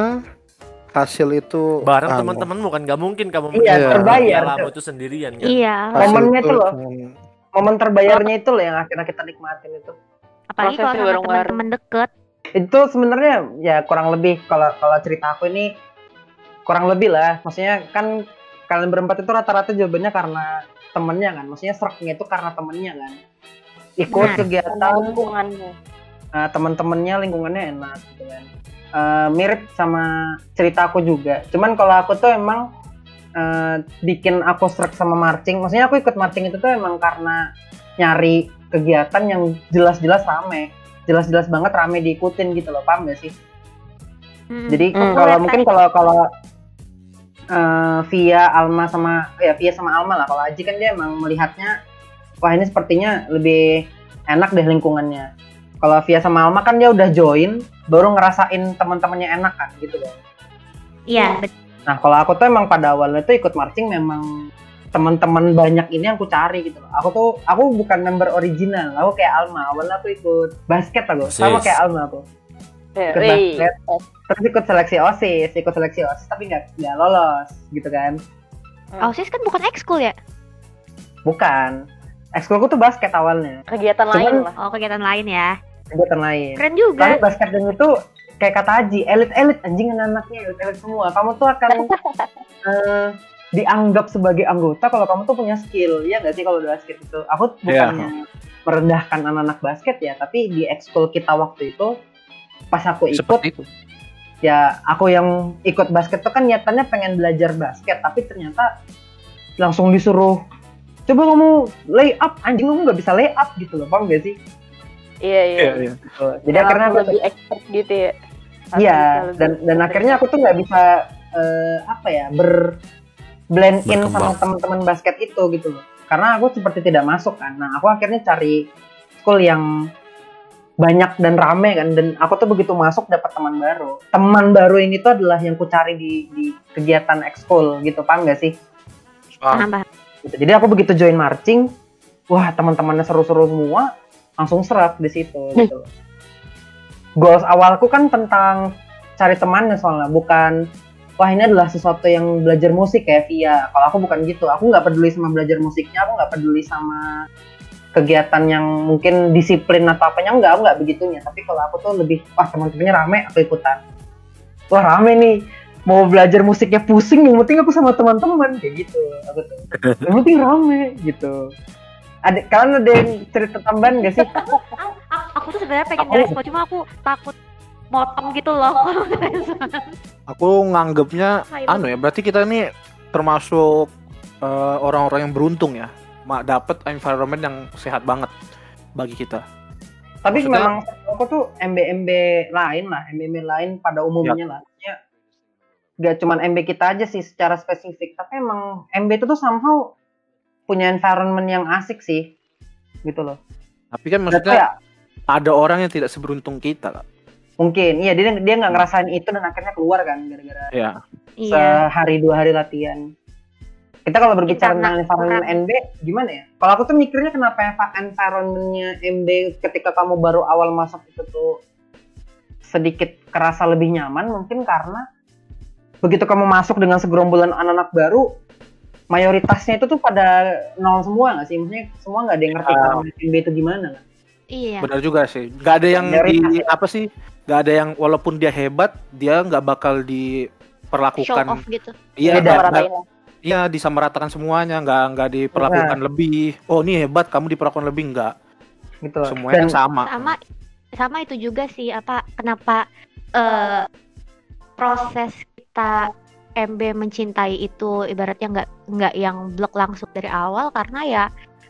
Hasil itu bareng teman-teman bukan nggak mungkin kamu Iya, terbayar, Cok. itu sendirian kan Iya, Momennya itu tuh loh. momen- momen terbayarnya itu loh yang akhirnya kita nikmatin itu apalagi kalau prosesnya sama bareng-bareng. teman-teman deket. itu sebenarnya ya kurang lebih kalau kalau cerita aku ini kurang lebih lah. Maksudnya kan kalian berempat itu rata-rata jawabannya karena temennya kan. Maksudnya seraknya itu karena temennya kan. Ikut Nah. kegiatan. lingkungannya. Uh, teman-temannya lingkungannya enak gitu kan. Uh, mirip sama cerita aku juga. Cuman kalau aku tuh emang uh, bikin aku serak sama marching. Maksudnya aku ikut marching itu tuh emang karena nyari kegiatan yang jelas-jelas rame. Jelas-jelas banget rame diikutin gitu loh. Paham gak sih? Mm. jadi Hmm. kalau Populer mungkin kalau kalau eh, Via Alma sama ya Via sama Alma lah. Kalau Aji kan dia emang melihatnya wah ini sepertinya lebih enak deh lingkungannya. Kalau Via sama Alma kan dia udah join baru ngerasain teman-temannya enak kan gitu loh. Iya, bet- nah kalau aku tuh emang pada awalnya tuh ikut marching memang teman-teman banyak ini yang aku cari gitu loh. Aku tuh aku bukan member original aku kayak Alma. Awalnya aku ikut basket aku. Sama kayak Alma aku. Basket. Terus ikut seleksi osis ikut seleksi osis tapi nggak nggak lolos gitu kan. OSIS kan bukan ekskul ya? bukan. Ekskulku tuh basket awalnya. Kegiatan Cuman- lain lah. Oh, kegiatan lain ya. kegiatan lain. Keren juga. tapi basket dan itu kayak kata Aji elit elit anjing anak-anaknya elit elit semua. Kamu tuh akan (laughs) eh, dianggap sebagai anggota kalau kamu tuh punya skill. Ya nggak sih kalau di basket itu? Aku Iya. bukannya merendahkan anak-anak basket ya tapi di ekskul kita waktu itu pas aku ikut Seperti itu. ya aku yang ikut basket tuh kan niatannya pengen belajar basket tapi ternyata langsung disuruh coba kamu lay up anjing kamu nggak bisa lay up gitu loh paham gak sih iya iya, Iya, iya. Gitu. jadi harus aku lebih expert gitu ya iya dan dan akhirnya aku tuh nggak bisa eh, apa ya ber blend in sama Berkembang. teman-teman basket itu gitu loh karena aku seperti tidak masuk kan nah aku akhirnya cari school yang banyak dan rame kan dan aku tuh begitu masuk dapat teman baru teman baru ini tuh adalah yang ku cari di di kegiatan ekskul gitu paham gak sih Paham, paham. gitu. Jadi aku begitu join marching, wah teman-temannya seru-seru semua, langsung serak di situ gitu. Goals awalku kan tentang cari temannya soalnya, bukan wah ini adalah sesuatu yang belajar musik kayak Via. Kalau aku bukan gitu, aku nggak peduli sama belajar musiknya, aku nggak peduli sama kegiatan yang mungkin disiplin atau apanya enggak, aku nggak begitunya. Tapi kalau aku tuh lebih, wah teman-temannya rame, aku ikutan. Wah rame nih, mau belajar musiknya pusing, yang penting aku sama teman-teman kayak gitu. Aku tuh (laughs) yang penting rame gitu ada kalian ada yang cerita tambahan gak sih (laughs) Aku, aku tuh sebenarnya pengen ngerespon cuma aku takut motong gitu loh. (laughs) Aku nganggapnya Ayo. anu ya berarti kita ini termasuk eh, orang-orang yang beruntung ya, dapat environment yang sehat banget bagi kita. Tapi Maksudnya- memang aku tuh MB-MB lain lah, MB-MB lain pada umumnya lah. Ya, gak cuman MB kita aja sih secara spesifik, tapi emang MB itu tuh somehow punya environment yang asik sih, gitu loh. Tapi kan maksudnya ya, ada orang yang tidak seberuntung kita, Kak. mungkin, iya dia dia nggak ngerasain itu dan akhirnya keluar kan gara-gara Ya. Iya. sehari dua hari latihan. Kita kalau berbicara tentang environment. MB, gimana ya? Kalau aku tuh mikirnya kenapa environmentnya MB ketika kamu baru awal masuk itu tuh sedikit kerasa lebih nyaman, mungkin karena begitu kamu masuk dengan segerombolan anak-anak baru, mayoritasnya itu tuh pada nol semua nggak sih? Maksudnya semua nggak ada yang ngerti Ah. environment MB itu gimana? kan? Iya. Benar juga sih. Gak ada yang di Mayoritas. apa sih? Gak ada yang walaupun dia hebat, dia nggak bakal Show diperlakukan. off gitu. Iya, Beda. nggak- iya disamaratakan semuanya, nggak nggak diperlakukan lebih. Oh ini hebat, kamu diperlakukan lebih nggak? Gitu. Semuanya Dan- sama. Sama sama itu juga sih apa kenapa eh, proses kita MB mencintai itu ibaratnya nggak nggak yang blok langsung dari awal karena ya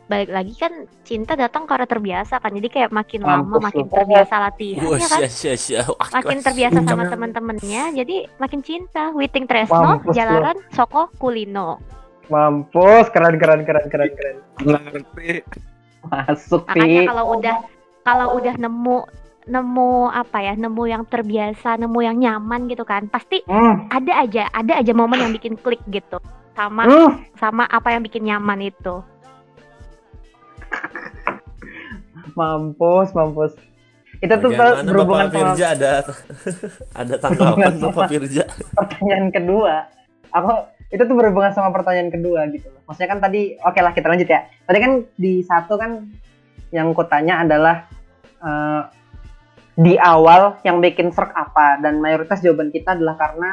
balik lagi kan cinta datang karena terbiasa kan jadi kayak makin lama Mampus makin lu. terbiasa latihan ya kan sia, sia, sia. Wah, makin terbiasa sama teman-temannya jadi makin cinta Witing Tresno Mampus. Jalaran Soko Kulino Mampus, keren keren keren keren keren. Ngerti. Masuk makanya kalau udah kalau udah nemu nemu apa ya nemu yang terbiasa nemu yang nyaman gitu kan pasti Hmm, ada aja ada aja momen yang bikin klik gitu sama hmm. sama apa yang bikin nyaman itu Mampus, mampus. Itu tuh Bagaimana berhubungan Bapak sama Firja ada ada tanggapan Bapak Firja? pertanyaan kedua. Aku itu tuh berhubungan sama pertanyaan kedua gitu loh. Maksudnya kan tadi, oke lah kita lanjut ya. Tadi kan di satu kan yang ku tanya adalah eh, di awal yang bikin serk apa dan mayoritas jawaban kita adalah karena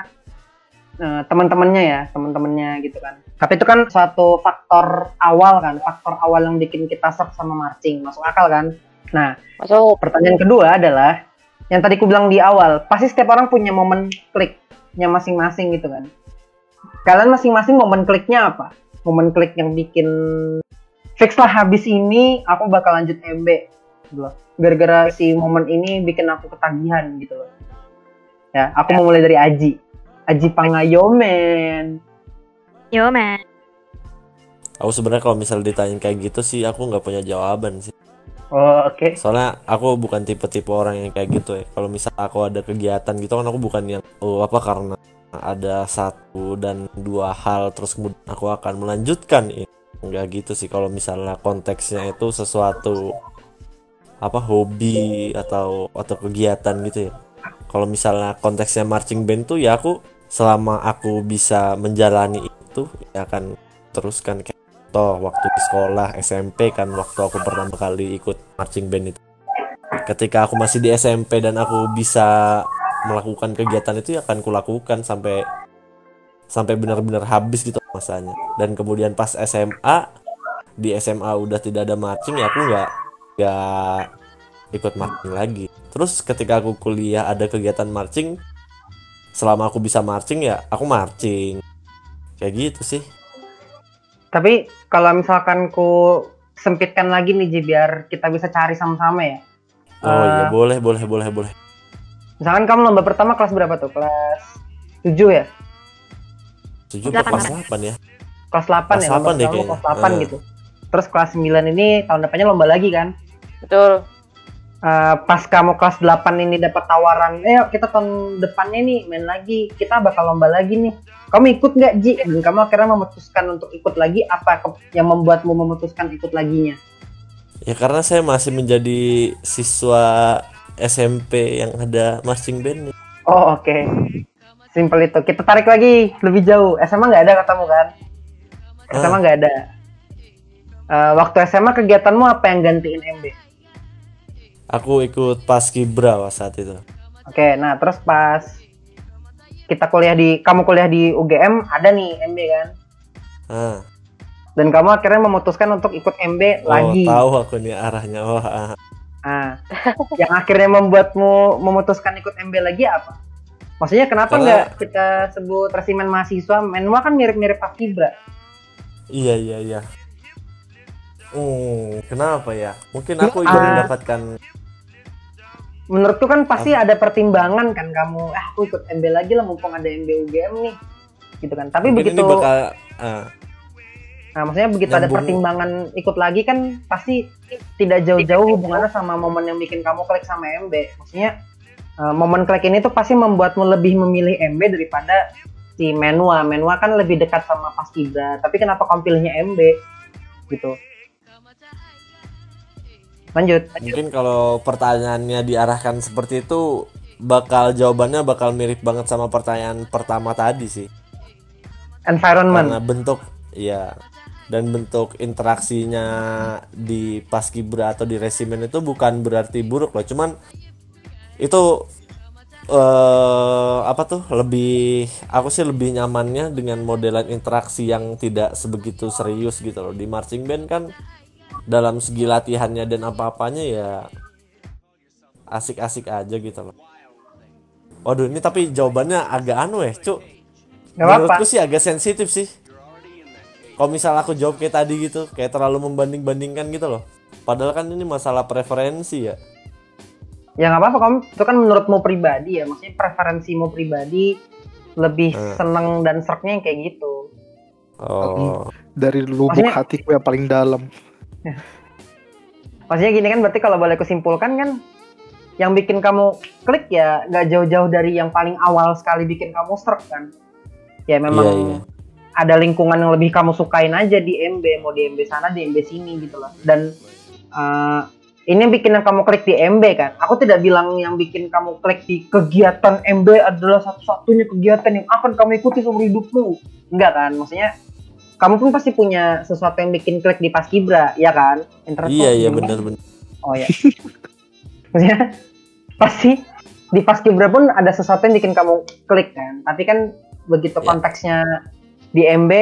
eh, teman-temannya ya, teman-temannya gitu kan. Tapi itu kan suatu faktor awal kan, faktor awal yang bikin kita serk sama marching, masuk akal kan? Nah, Masuk. Pertanyaan kedua adalah yang tadi ku bilang di awal, pasti setiap orang punya momen kliknya masing-masing gitu kan. Kalian masing-masing momen kliknya apa? Momen klik yang bikin fix lah habis ini aku bakal lanjut MB gitu loh. Gara-gara si momen ini bikin aku ketagihan gitu loh. Ya, aku mau mulai dari Aji. Aji Pangayomen. Yo man Aku sebenarnya kalau misal ditanyain kayak gitu sih aku nggak punya jawaban sih. Oh, oke. Soalnya aku bukan tipe-tipe orang yang kayak gitu ya. Kalau misal aku ada kegiatan gitu kan aku bukan yang oh apa karena ada satu dan dua hal terus kemudian aku akan melanjutkan ini. Enggak gitu sih kalau misalnya konteksnya itu sesuatu apa hobi atau atau kegiatan gitu ya. Kalau misalnya konteksnya marching band tuh ya aku selama aku bisa menjalani itu ya akan teruskan kayak toh waktu di sekolah SMP kan waktu aku pertama kali ikut marching band itu. Ketika aku masih di SMP dan aku bisa melakukan kegiatan itu ya akan kulakukan sampai sampai benar-benar habis gitu masanya. Dan kemudian pas SMA di SMA udah tidak ada marching ya aku nggak nggak ikut marching lagi. Terus ketika aku kuliah ada kegiatan marching selama aku bisa marching ya aku marching kayak gitu sih Tapi kalau misalkan ku sempitkan lagi nih Ji biar kita bisa cari sama-sama ya. oh iya Eh, boleh boleh boleh boleh Misalkan kamu lomba pertama kelas berapa tuh? Kelas 7 ya? tujuh Delapan, kelas delapan. delapan ya Kelas 8 Kelas ya? 8 lomba deh kayaknya. Kelas 8 Eh. gitu. Terus kelas 9 ini tahun depannya lomba lagi kan? Betul. Eh, pas kamu kelas 8 ini dapat tawaran, eh kita tahun depannya nih main lagi, kita bakal lomba lagi nih. Kamu ikut nggak Ji? Dan kamu akhirnya memutuskan untuk ikut lagi, apa yang membuatmu memutuskan ikut laginya? Ya karena saya masih menjadi siswa SMP yang ada marching band. Oh oke, simpel itu. Kita tarik lagi lebih jauh. SMA nggak ada katamu kan? SMA Ah. nggak ada. Eh, waktu SMA kegiatanmu apa yang gantiin MB? Aku ikut paskibra pas saat itu. Oke, nah terus pas kita kuliah di, kamu kuliah di UGM ada nih MB kan? Ah, Dan kamu akhirnya memutuskan untuk ikut MB oh lagi. tahu aku nih arahnya. Wah, ah. Nah, (laughs) yang akhirnya membuatmu memutuskan ikut MB lagi apa? Maksudnya kenapa Karena- nggak kita sebut resimen mahasiswa? Menwa kan mirip-mirip Pakibra. Iya iya iya. Hmm, kenapa ya? Mungkin aku ingin Ah. mendapatkan Menurutku kan pasti ada pertimbangan kan kamu, ah aku ikut MB lagi lah mumpung ada MB UGM nih. Gitu kan. Tapi mungkin begitu ini bakal ah, Nah, maksudnya begitu ada Nyambung. pertimbangan ikut lagi kan pasti tidak jauh-jauh hubungannya sama momen yang bikin kamu klik sama MB. Maksudnya eh, momen klik ini tuh pasti membuatmu lebih memilih MB daripada si Menua. Menua kan lebih dekat sama Paskibra, tapi kenapa kamu pilihnya MB? Gitu. Lanjut. mungkin kalau pertanyaannya diarahkan seperti itu bakal jawabannya bakal mirip banget sama pertanyaan pertama tadi sih. Environment. Karena bentuk ya dan bentuk interaksinya di paskibra atau di resimen itu bukan berarti buruk loh, cuman itu eh apa tuh lebih aku sih lebih nyamannya dengan modelan interaksi yang tidak sebegitu serius gitu loh di marching band kan dalam segi latihannya dan apa-apanya ya asik-asik aja gitu loh. Waduh ini tapi jawabannya agak anu ya, cuk. Gak. Menurutku sih agak sensitif sih. Kalau misal aku jawab kayak tadi gitu, kayak terlalu membanding-bandingkan gitu loh. Padahal kan ini masalah preferensi ya. Ya nggak apa-apa kamu itu kan menurutmu pribadi ya, maksudnya preferensimu pribadi lebih Hmm. seneng dan seraknya yang kayak gitu. Oh, Dari lubuk Maksudnya- hatiku yang paling dalam. (laughs) Maksudnya gini kan berarti kalau boleh kusimpulkan kan yang bikin kamu klik ya nggak jauh-jauh dari yang paling awal sekali bikin kamu serak kan. Ya memang Iya, iya. ada lingkungan yang lebih kamu sukain aja di MB, mau di MB sana, di MB sini gitu loh. Dan eh, ini yang bikin yang kamu klik di MB kan. Aku tidak bilang yang bikin kamu klik di kegiatan MB adalah satu-satunya kegiatan yang akan kamu ikuti seumur hidupmu. Enggak kan? Maksudnya kamu pun pasti punya sesuatu yang bikin klik di Paskibra, ya kan? Iya iya gimana? bener-bener. Oh ya. Maksudnya pasti di Paskibra pun ada sesuatu yang bikin kamu klik kan. Tapi kan begitu Ya. konteksnya di MB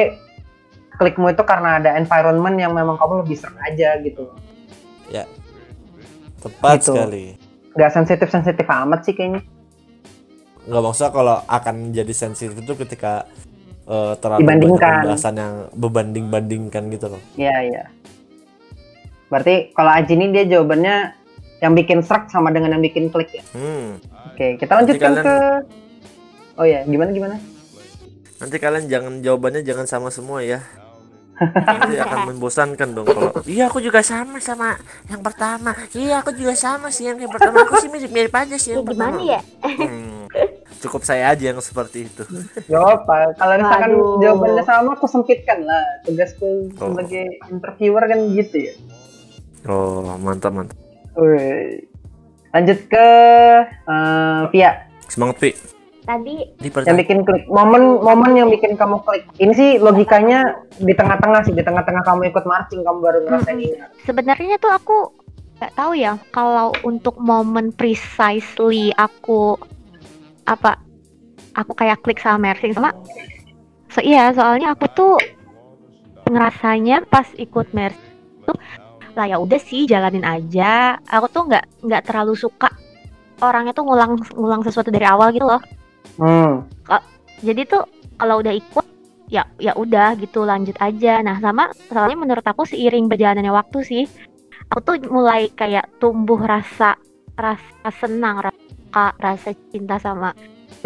klikmu itu karena ada environment yang memang kamu lebih serang aja gitu. Tepat Gitu. sekali. Gak sensitif-sensitif amat sih kayaknya. Nggak maksudnya kalau akan jadi sensitif itu ketika eh, terlalu Dibandingkan. pembahasan yang berbanding-bandingkan gitu loh. Iya, iya. Berarti kalau Aji ini dia jawabannya yang bikin serak sama dengan yang bikin klik ya. Hmm. Oke, kita lanjutkan kalian- ke Oh ya, gimana gimana? Nanti kalian jangan jawabannya jangan sama semua ya. (laughs) Nanti akan membosankan dong kalau Iya aku juga sama sama yang pertama. Iya aku juga sama sih yang, yang pertama. Aku sih mirip-mirip aja sih Ya yang gimana pertama. ya? Hmm, cukup saya aja yang seperti itu. Jawab apa? Kalau misalkan Waduh. jawabannya sama, aku sempitkan lah. Tugasku Oh. sebagai interviewer kan gitu ya. Oh mantap mantap. Lanjut ke eh, Via Semangat Pi. Tadi Di yang bikin klik. Momen-momen yang bikin kamu klik. Ini sih logikanya di tengah-tengah sih, di tengah-tengah kamu ikut marching kamu baru ngerasain Mm-mm. ini. sebenarnya tuh aku nggak tahu ya kalau untuk momen precisely aku apa aku kayak klik sama Mersing sama so iya soalnya aku tuh ngerasanya pas ikut Mersing tuh lah ya udah sih jalanin aja aku tuh nggak nggak terlalu suka orangnya tuh ngulang ngulang sesuatu dari awal gitu loh Hmm. jadi tuh kalau udah ikut ya ya udah gitu lanjut aja nah sama soalnya menurut aku seiring berjalannya waktu sih aku tuh mulai kayak tumbuh rasa rasa senang rasa rasa cinta sama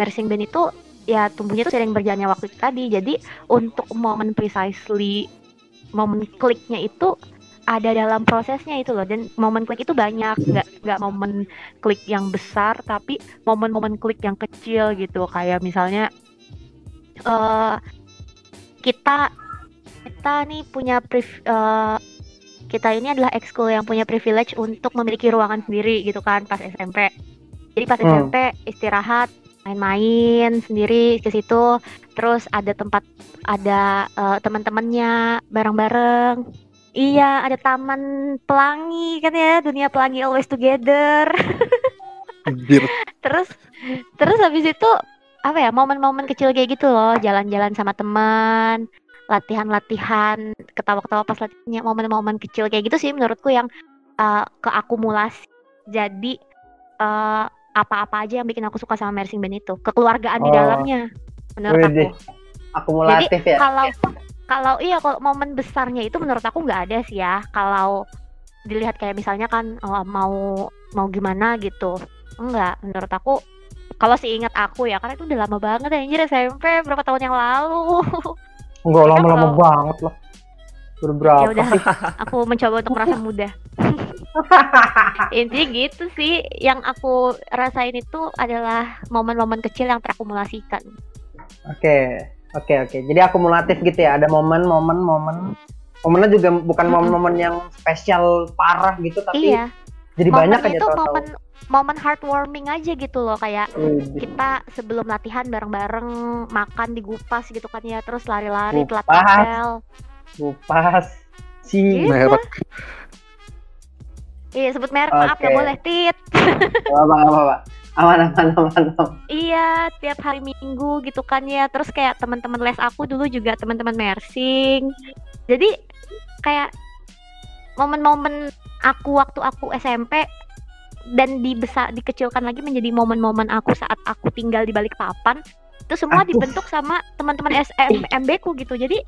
Mersing Band itu ya tumbuhnya tuh seiring berjalannya waktu tadi jadi untuk momen precisely momen kliknya itu ada dalam prosesnya itu loh. Dan momen klik itu banyak. Nggak nggak momen klik yang besar tapi momen-momen klik yang kecil gitu. Kayak misalnya eh kita kita nih punya priv- eh, kita ini adalah ekskul yang punya privilege untuk memiliki ruangan sendiri gitu kan pas SMP jadi pas Hmm. SMP istirahat main-main sendiri ke situ. Terus ada tempat ada eh, teman-temannya bareng-bareng iya ada taman pelangi kan ya dunia pelangi always together. (laughs) Terus terus habis itu apa ya momen-momen kecil kayak gitu loh jalan-jalan sama teman latihan-latihan ketawa-ketawa pas latihannya momen-momen kecil kayak gitu sih menurutku yang uh, keakumulasi. Jadi uh, apa-apa aja yang bikin aku suka sama marching band itu. Kekeluargaan di Oh. dalamnya menurut aku. Widih, akumulatif ya. kalau kalau iya kalau momen besarnya itu menurut aku nggak ada sih ya. Kalau dilihat kayak misalnya kan oh, mau mau gimana gitu. Enggak menurut aku kalau sih ingat aku ya karena itu udah lama banget ya anjir SMP berapa tahun yang lalu. (laughs) Enggak lama-lama kalau- banget lah. Berberapa? ya udah aku mencoba untuk merasa muda. (laughs) Intinya gitu sih. Yang aku rasain itu adalah momen-momen kecil yang terakumulasikan. Oke, oke, oke. Jadi akumulatif gitu ya. Ada momen-momen, momen. Momennya juga bukan momen-momen yang spesial parah gitu, tapi iya jadi banyak momennya aja itu tahu-tahu. momen momen heartwarming aja gitu loh kayak Widih. kita sebelum latihan bareng-bareng makan di gupas gitu kan ya terus lari-lari telat Gupas. apel Kupas. Si. Iya. Merek. iya sebut merek maaf nggak Oke. boleh tit Apa apa apa. Aman aman aman. aman. iya tiap hari minggu gitu kan ya terus kayak teman-teman les aku dulu juga teman-teman mersing jadi kayak momen-momen aku waktu aku SMP dan dibesar dikecilkan lagi menjadi momen-momen aku saat aku tinggal di balik papan itu semua Aduh. dibentuk sama teman-teman SMB ku gitu jadi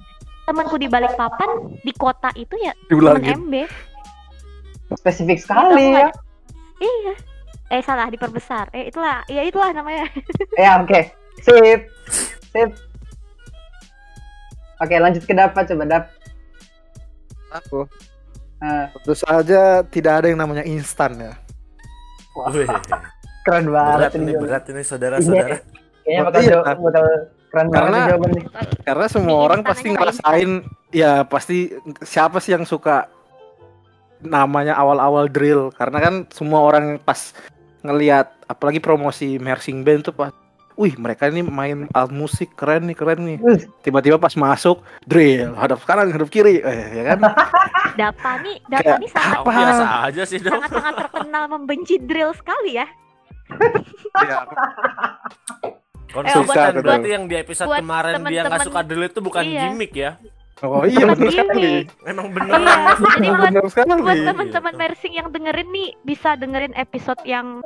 temanku di balik papan di kota itu ya teman. MB Spesifik Aku sekali ya. iya eh salah diperbesar eh itulah ya itulah namanya (laughs) Ya oke. Sip. Sip. Oke lanjut ke dapat coba dap. Aku Eh, tentu saja tidak ada yang namanya instan ya. Wih, keren banget berat ini ini berat ini saudara-saudara. Kayaknya bakal, Iya. jawab, bakal keren banget Karena- nih jawaban nih. Karena semua Mie orang pasti ngerasain ya pasti siapa sih yang suka namanya awal-awal drill karena kan semua orang pas ngelihat apalagi promosi marching band tuh pas wih mereka ini main alat musik keren nih keren nih. Tiba-tiba pas masuk drill hadap kanan hadap kiri. Eh, ya kan? (laughs) Dapa nih Dapa Kayak nih sangat Oh, biasa aja sih dong. sangat sangat terkenal membenci drill sekali ya. Ya, Konsisten buat- berarti yang di episode buat kemarin dia nggak suka drill itu bukan Iya. gimmick ya. Oh iya benar sekali. Emang Iya, beneran. jadi buat benar sekali buat Iya. teman-teman mersing yang dengerin nih bisa dengerin episode yang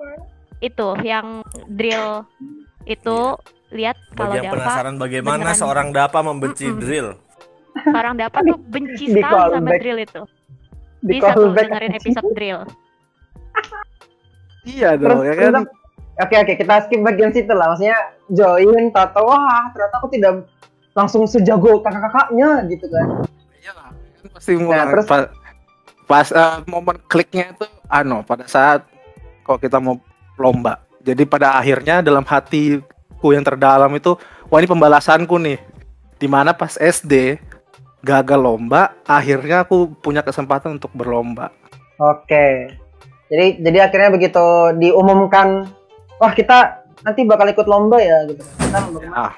itu yang drill itu lihat kalau Bagi yang Dapa penasaran bagaimana beneran. seorang Dapa membenci Mm-mm. drill. orang Dapa tuh benci (laughs) Di sekali sama callback. drill itu di bisa tuh dengerin episode drill (laughs) iya Terus, dong ya kan Oke oke kita skip bagian situ lah. Maksudnya join tato wah ternyata aku tidak langsung sejago kakak-kakaknya gitu kan. Iyalah, kan pasti mau Nah, terus- pas, pas eh, momen kliknya itu ano pada saat kalau kita mau lomba. Jadi pada akhirnya dalam hatiku yang terdalam itu wah ini pembalasanku nih. Di mana pas SD gagal lomba, akhirnya aku punya kesempatan untuk berlomba. Oke. Jadi jadi akhirnya begitu diumumkan wah kita nanti bakal ikut lomba ya gitu. Kita? Ah,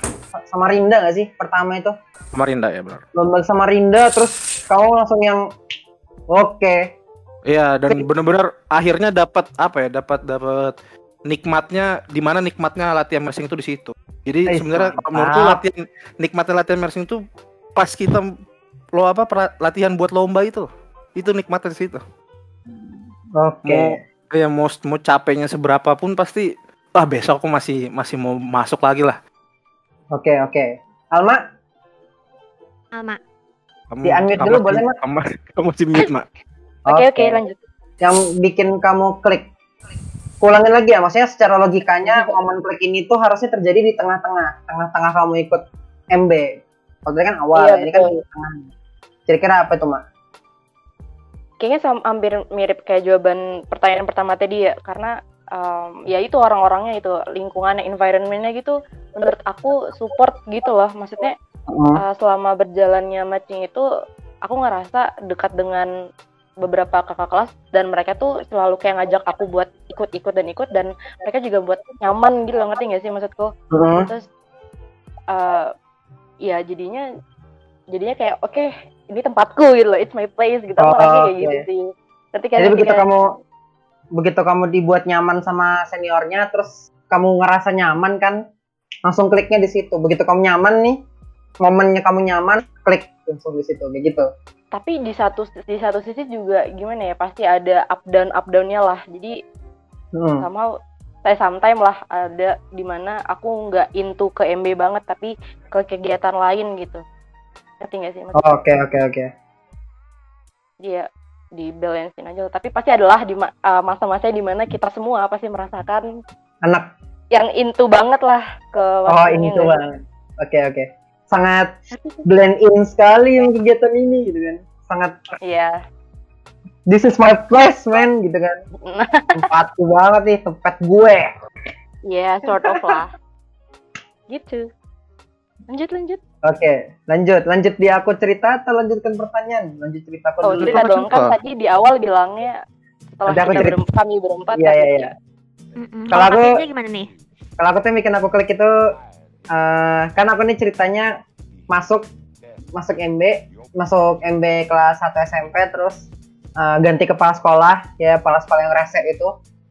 sama Rinda gak sih pertama itu? kemarin dah ya benar. Lomba sama Rinda terus kamu langsung yang oke. Iya dan benar-benar akhirnya dapat apa ya? Dapat dapat nikmatnya di mana nikmatnya latihan marching itu di situ. Jadi Eh, sebenarnya mantap. menurutku latihan nikmatnya latihan marching itu pas kita lo apa latihan buat lomba itu. Itu nikmatnya di situ. Oke. Mau ya mau mau capeknya seberapa pun pasti ah besok aku masih masih mau masuk lagi lah. Oke oke. Alma Alma Kamu, Di unmute kamu dulu, masih- boleh, Mak? Kamu, kamu masih mute, Mak. (laughs) Oke oke lanjut. yang bikin kamu klik ulangin lagi ya maksudnya secara logikanya momen klik ini tuh harusnya terjadi di tengah-tengah tengah-tengah kamu ikut MB kalau kan awal Iya, ini kan di tengah kira-kira apa tuh mak Kayaknya sama hampir mirip kayak jawaban pertanyaan pertama tadi ya karena em, ya itu orang-orangnya itu lingkungannya environmentnya gitu menurut aku support gitu loh. Maksudnya uh, selama berjalannya matching itu aku ngerasa dekat dengan beberapa kakak kelas dan mereka tuh selalu kayak ngajak aku buat ikut-ikut dan ikut dan mereka juga buat nyaman gitu loh ngerti gak sih maksudku? Hmm. terus uh, ya jadinya jadinya kayak oke ini tempatku gitu loh. It's my place gitu. Aku Oh, kayak oke. gitu sih. Ngerti kan jadi begitu ketika- kamu begitu kamu dibuat nyaman sama seniornya terus kamu ngerasa nyaman kan langsung kliknya di situ begitu kamu nyaman nih momennya kamu nyaman klik langsung di situ kayak gitu tapi di satu di satu sisi juga gimana ya pasti ada up down up downnya lah jadi Hmm. sama saya sometime lah ada di mana aku nggak into ke MB banget tapi ke kegiatan lain gitu ngerti nggak sih? Oh, Oke oke oke. dia di balancein aja tapi pasti adalah di ma- uh, masa-masa di mana kita semua pasti merasakan Anak yang into banget lah ke oh nggak sih? banget. Oke oke. Sangat Tapi sih- blend in sekali yang kegiatan ini gitu kan. Sangat Iya. this is my place man gitu kan. (laughs) Tempatku banget nih tempat gue. Iya, sort of lah. gitu. Lanjut lanjut. Oke, lanjut, lanjut di aku cerita atau lanjutkan pertanyaan? Lanjut cerita aku Oh, dulu. cerita dong kan tadi di awal bilangnya setelah Nanti aku kita cerita. berempat, kami berempat Iya, iya, ya. iya. Kalau aku- gimana nih? Kalau aku tuh yang bikin aku klik itu, eh kan aku nih ceritanya masuk masuk MB, masuk MB kelas 1 SMP, terus eh, ganti kepala sekolah, ya kepala sekolah yang rese itu,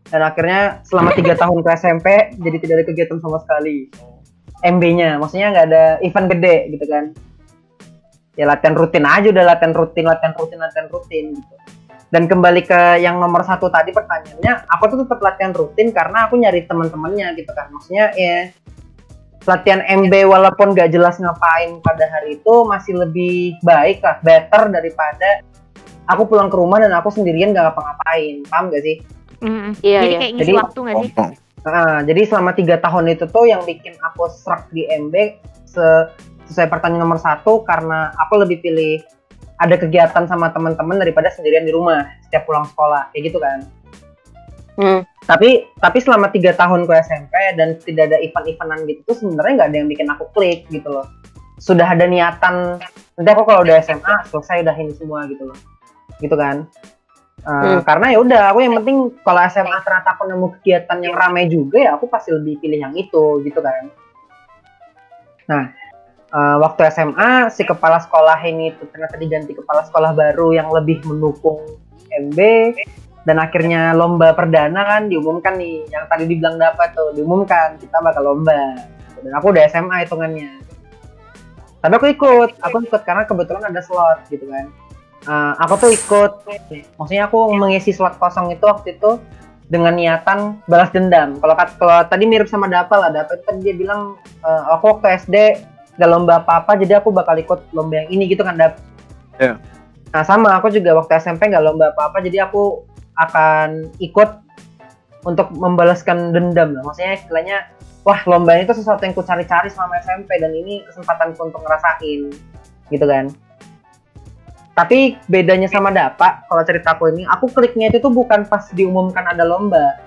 dan akhirnya selama tiga (laughs) tahun ke SMP, jadi tidak ada kegiatan sama sekali. MB-nya, maksudnya nggak ada event gede gitu kan. Ya latihan rutin aja udah latihan rutin, latihan rutin, latihan rutin gitu. Dan kembali ke yang nomor satu tadi pertanyaannya, aku tuh tetap latihan rutin karena aku nyari teman-temannya gitu kan. Maksudnya ya latihan MB walaupun gak jelas ngapain pada hari itu masih lebih baik lah, better daripada aku pulang ke rumah dan aku sendirian gak ngapa-ngapain. Paham gak sih? Mm-mm. Iya, Jadi iya. kayak ngisi Jadi- waktu nggak sih? Nah, jadi selama tiga tahun itu tuh yang bikin aku serak di MB se- sesuai pertanyaan nomor satu karena aku lebih pilih ada kegiatan sama teman-teman daripada sendirian di rumah setiap pulang sekolah kayak gitu kan. Hmm. Tapi tapi selama tiga tahun ke SMP dan tidak ada event-eventan gitu tuh sebenarnya nggak ada yang bikin aku klik gitu loh. Sudah ada niatan nanti aku kalau udah SMA selesai udah ini semua gitu loh, gitu kan. Uh, Hmm. Karena ya udah aku yang penting kalau SMA ternyata aku nemu kegiatan yang ramai juga ya aku pasti lebih pilih yang itu gitu kan. Nah uh, waktu SMA si kepala sekolah ini tuh ternyata diganti kepala sekolah baru yang lebih mendukung MB dan akhirnya lomba perdana kan diumumkan nih yang tadi dibilang dapat tuh diumumkan kita bakal lomba dan aku udah SMA hitungannya tapi aku ikut aku ikut karena kebetulan ada slot gitu kan Eh, aku tuh ikut. Maksudnya aku mengisi slot kosong itu waktu itu dengan niatan balas dendam. Kalau kalau tadi mirip sama Dapa lah. Dapa kan dia bilang eh, aku waktu SD gak lomba apa-apa jadi aku bakal ikut lomba yang ini gitu kan Dap? Iya. nah sama. Aku juga waktu SMP gak lomba apa-apa jadi aku akan ikut untuk membalaskan dendam lah. Maksudnya istilahnya wah lomba itu sesuatu yang ku cari-cari selama SMP dan ini kesempatanku untuk ngerasain gitu kan tapi bedanya sama Dapa kalau ceritaku ini aku kliknya itu tuh bukan pas diumumkan ada lomba.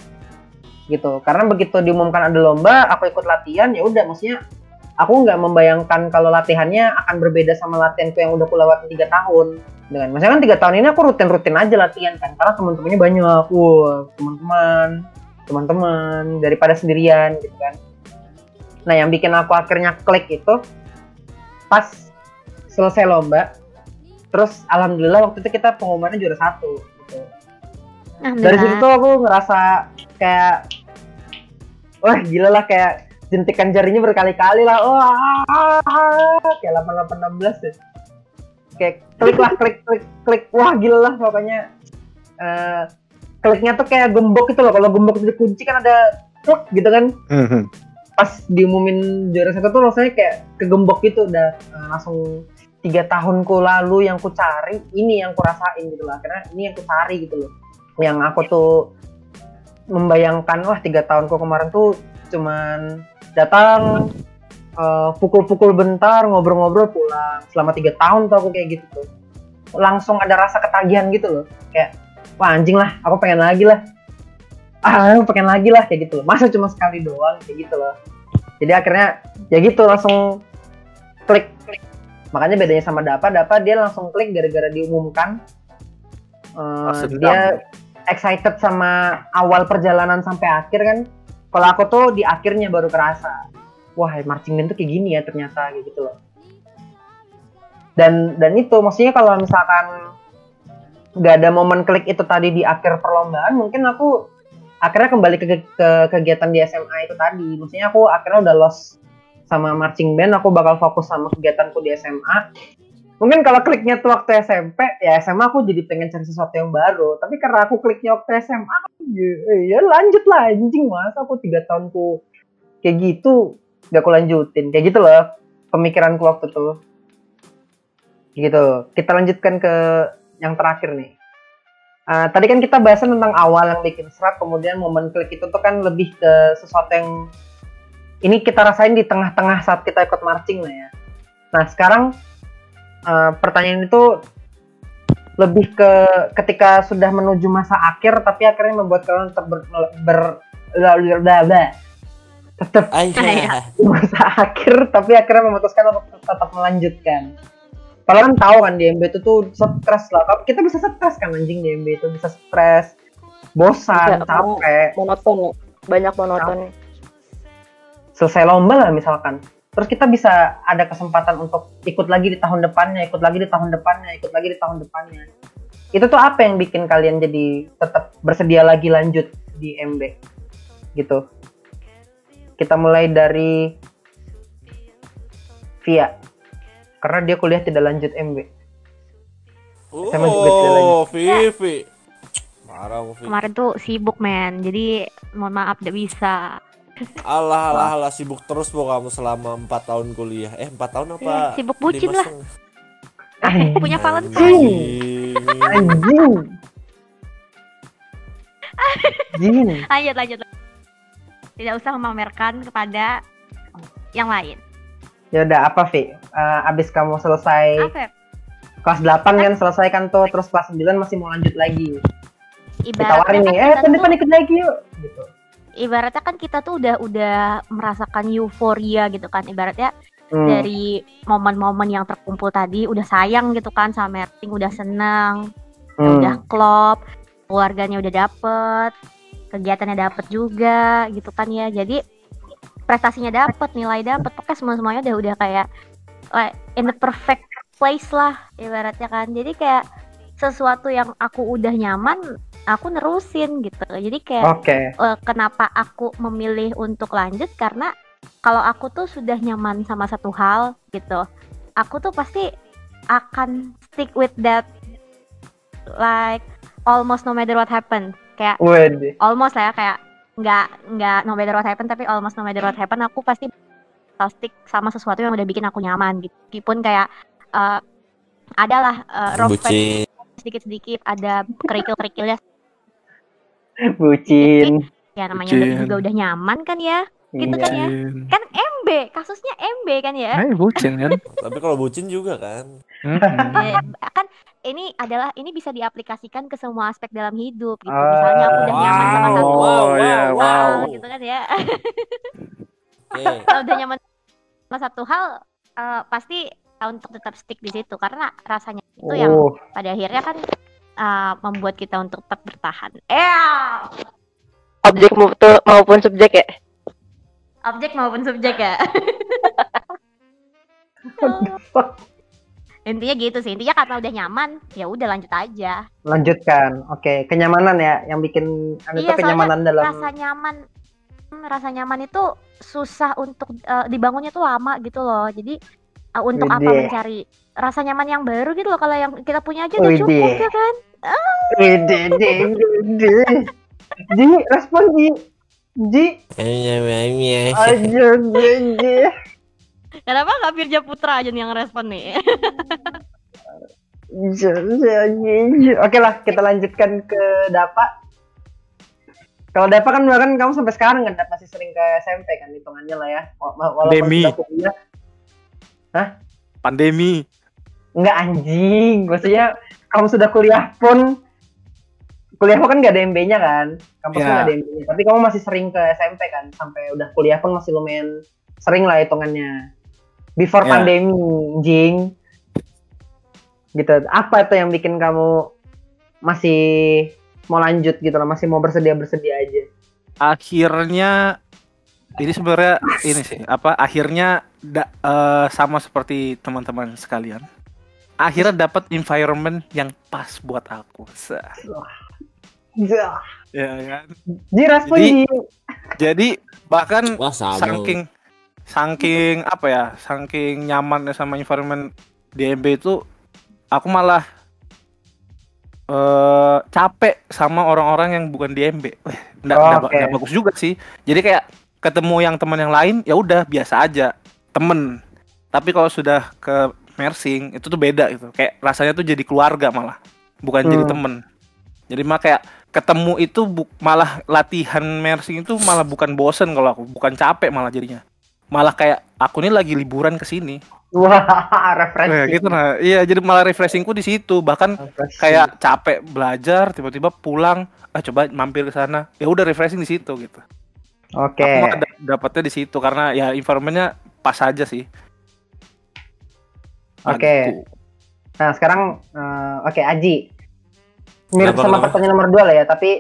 Gitu. Karena begitu diumumkan ada lomba aku ikut latihan ya udah maksudnya aku nggak membayangkan kalau latihannya akan berbeda sama latihanku yang udah aku lewatin tiga tahun. Dengan maksudnya kan tiga tahun ini aku rutin-rutin aja latihan kan karena teman-temannya banyak. Wah teman-teman teman-teman daripada sendirian gitu kan. Nah yang bikin aku akhirnya klik itu pas selesai lomba terus alhamdulillah waktu itu kita pengumumannya juara satu gitu. Dari situ tuh aku ngerasa kayak wah gila lah kayak jentikan jarinya berkali-kali lah. Wah kayak 8816 deh. Kayak klik lah klik klik klik. Wah gila lah pokoknya. Eh, kliknya tuh kayak gembok itu loh. Kalau gembok itu dikunci kan ada klik gitu kan. Pas diumumin juara satu tuh rasanya kayak kegembok gitu. Udah eh, langsung tiga tahunku lalu yang ku cari ini yang ku rasain gitu loh. Akhirnya ini yang ku cari gitu loh. Yang aku tuh membayangkan wah tiga tahunku kemarin tuh cuman datang eh, pukul-pukul bentar ngobrol-ngobrol pulang. Selama tiga tahun tuh aku kayak gitu tuh. Langsung ada rasa ketagihan gitu loh. Kayak wah anjing lah aku pengen lagi lah. Ah aku pengen lagi lah kayak gitu loh. Masa cuma sekali doang kayak gitu loh. Jadi akhirnya ya gitu langsung klik makanya bedanya sama Dapa Dapa dia langsung klik gara-gara diumumkan. Dendam. dia excited sama awal perjalanan sampai akhir kan. Kalau aku tuh di akhirnya baru kerasa wah marching band tuh kayak gini ya ternyata kayak gitu loh. Dan dan itu maksudnya kalau misalkan nggak ada momen klik itu tadi di akhir perlombaan mungkin aku akhirnya kembali ke, ke kegiatan di SMA itu tadi. Maksudnya aku akhirnya udah lost sama marching band aku bakal fokus sama kegiatanku di SMA mungkin kalau kliknya tuh waktu SMP ya SMA aku jadi pengen cari sesuatu yang baru. Tapi karena aku kliknya waktu SMA ya, ya lanjut lah anjing masa aku tiga tahunku kayak gitu gak aku lanjutin. Kayak gitu loh pemikiranku waktu tuh gitu. Kita lanjutkan ke yang terakhir nih. Uh, tadi kan kita bahasan tentang awal yang bikin serat kemudian momen klik itu tuh kan lebih ke sesuatu yang ini kita rasain di tengah-tengah saat kita ikut marching lah ya. Nah sekarang uh, pertanyaan itu lebih ke ketika sudah menuju masa akhir tapi akhirnya membuat kalian tetap ber, ber, ber tetap (laughs) di masa akhir tapi akhirnya memutuskan untuk tetap melanjutkan. Padahal kan tahu kan di MB itu tuh stres lah. Tapi Kita bisa stres kan anjing di MB itu. Bisa stres, bosan, Bisa, capek, monoton ya. banyak monoton selesai lomba lah misalkan. Terus kita bisa ada kesempatan untuk ikut lagi di tahun depannya, ikut lagi di tahun depannya, ikut lagi di tahun depannya. Itu tuh apa yang bikin kalian jadi tetap bersedia lagi lanjut di MB? Gitu. Kita mulai dari Via. Karena dia kuliah tidak lanjut MB. Saya masih kecil lagi. Oh, Vivi. Marah Vivi. Kemarin tuh sibuk men, jadi mohon maaf tidak bisa. Alah, alah, alah, sibuk terus bu kamu selama 4 tahun kuliah. Eh, 4 tahun apa? Iya, sibuk bucin lah. Aku punya Valentine. Anjing. (laughs) Lanjut, lanjut. Tidak usah memamerkan kepada yang lain. Ya udah apa Vi? Eh, abis kamu selesai Apa? ya? kelas 8 kan selesai kan tuh terus kelas 9 masih mau lanjut lagi. Ditawarin Ibaratnya nih, eh tuh- depan ikut lagi yuk gitu. Ibaratnya kan kita tuh udah udah merasakan euforia gitu kan ibaratnya Hmm. dari momen-momen yang terkumpul tadi udah sayang gitu kan sama Merting udah senang Hmm. udah klop keluarganya udah dapet kegiatannya dapet juga gitu kan ya jadi prestasinya dapet nilai dapet pokoknya semua semuanya udah udah kayak like, in the perfect place lah ibaratnya kan jadi kayak sesuatu yang aku udah nyaman aku nerusin gitu jadi kayak Oke. eh, kenapa aku memilih untuk lanjut karena kalau aku tuh sudah nyaman sama satu hal gitu aku tuh pasti akan stick with that like almost no matter what happen kayak Waduh. almost lah ya kayak nggak nggak no matter what happen tapi almost no matter what happen aku pasti stick sama sesuatu yang udah bikin aku nyaman gitu meskipun kayak eh, adalah uh, rough patch. Sedikit-sedikit ada kerikil-kerikilnya Bucin. ya namanya Bucin. juga udah nyaman kan ya gitu Iya. kan ya kan MB kasusnya MB kan ya Eh, bucin kan? Tapi kalau bucin juga kan. (laughs) Eh, kan ini adalah ini bisa diaplikasikan ke semua aspek dalam hidup gitu misalnya aku udah nyaman sama satu Oh, ya, wow. gitu kan ya Oke. (laughs) kalau udah nyaman sama satu hal eh, pasti untuk tetap stick di situ karena rasanya itu yang Oh, pada akhirnya kan eh, membuat kita untuk tetap bertahan. Eh objek maupun maupun subjek ya? Objek maupun subjek ya? (laughs) Intinya gitu sih intinya karena udah nyaman ya udah lanjut aja. Lanjutkan. Oke, kenyamanan ya yang bikin anu Iya, kenyamanan dalam rasa nyaman rasa nyaman itu susah untuk eh, dibangunnya tuh lama gitu loh. Jadi eh, untuk apa Widih. mencari rasa nyaman yang baru gitu loh kalau yang kita punya aja udah Widih. cukup ya kan Wede, de, de. Ji, respon Ji. Ji, aja Ji. kenapa nggak Firja Putra aja nih yang respon nih. Oke lah, kita lanjutkan ke Dapa. Kalau Dapa kan bahkan kamu sampai sekarang kan masih sering ke SMP kan hitungannya lah ya. Wa- wa- Walaupun Demi. sudah kuliah. Pandemi. Enggak anjing, maksudnya kamu sudah kuliah pun kuliahmu kan gak ada MB-nya kan, kampusnya Ya. nggak ada MB-nya. Tapi kamu masih sering ke SMP kan, sampai udah kuliah pun masih lumayan sering lah hitungannya. Before Ya. pandemi, jing. Gitu. Apa itu yang bikin kamu masih mau lanjut gitu loh, masih mau bersedia bersedia aja? Akhirnya ini sebenarnya ini sih apa akhirnya da- eh, sama seperti teman-teman sekalian. Akhirnya dapat environment yang pas buat aku. Sah. Zah. Ya kan. Jadi-. Jadi bahkan Wah sama. saking saking apa ya saking nyamannya sama environment di MB itu aku malah eh capek sama orang-orang yang bukan di MB. Weh, nggak, Oke. nggak bagus juga sih. Jadi kayak ketemu yang teman yang lain ya udah biasa aja temen. Tapi kalau sudah ke mersing itu tuh beda gitu. Kayak rasanya tuh jadi keluarga malah, bukan jadi Hmm. temen. Jadi mah kayak ketemu itu bu- malah latihan mersing itu malah bukan bosen kalau aku, bukan capek malah jadinya. Malah kayak aku ini lagi liburan ke sini. Wah, (laughs) refreshing. gitu nah. Iya, jadi malah refreshingku di situ. Bahkan Refreshing. kayak capek belajar tiba-tiba pulang ah coba mampir ke sana ya udah refreshing di situ gitu Oke. aku mah da- dapatnya di situ karena ya environmentnya pas aja sih Oke. Bagiku. Nah, sekarang eh, oke Aji. Mirip Kenapa, sama kenapa? pertanyaan nomor dua lah ya, tapi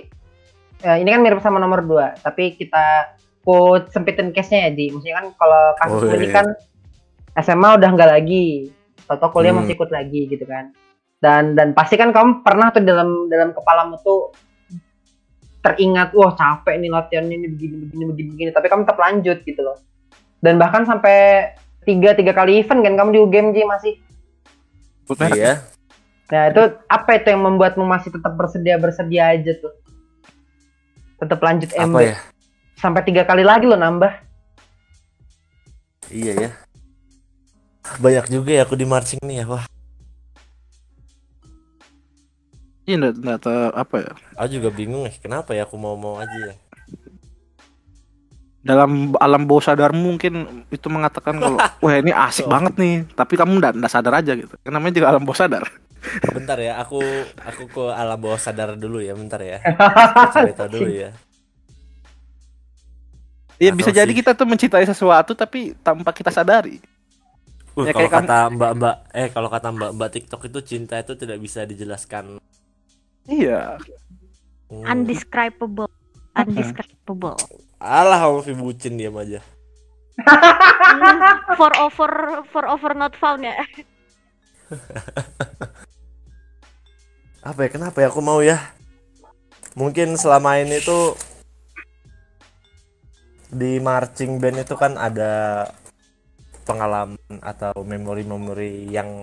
eh, ini kan mirip sama nomor dua, tapi kita put sempitin case-nya ya, Ji. Maksudnya kan kalau kasus Oh, ini iya. kan SMA udah nggak lagi, atau kuliah Hmm. masih ikut lagi gitu kan. Dan dan pasti kan kamu pernah tuh dalam dalam kepalamu tuh teringat, wah capek nih latihan ini begini begini begini begini, tapi kamu tetap lanjut gitu loh. Dan bahkan sampai tiga tiga kali event kan kamu di UGM Ji masih. Iya. Nah itu apa itu yang membuatmu masih tetap bersedia bersedia aja tuh? Tetap lanjut MB Apa ya? sampai tiga kali lagi lo nambah. Iya ya. Banyak juga ya aku di marching nih ya. Wah, Iya, nggak, tahu apa ya. aku juga bingung nih. Kenapa ya aku mau-mau aja ya? Dalam alam bawah sadar mungkin itu mengatakan kalau (laughs) wah ini asik banget nih, tapi kamu nggak sadar aja gitu. Namanya juga alam bawah sadar. Bentar ya, aku aku ke alam bawah sadar dulu ya, bentar ya. (laughs) Cerita dulu ya. Iya Atau bisa jadi sih. kita tuh mencintai sesuatu tapi tanpa kita sadari. Uh, Ya, kalau kayak kata mbak-mbak, eh kalau kata mbak-mbak TikTok itu cinta itu tidak bisa dijelaskan. Iya. Hmm. Undescribable. Undescribable. Alah, kamu si bucin diam aja. (laughs) for over for over not found ya. (laughs) Apa ya? Kenapa ya aku mau ya? Mungkin selama ini tuh di marching band itu kan ada pengalaman atau memori-memori yang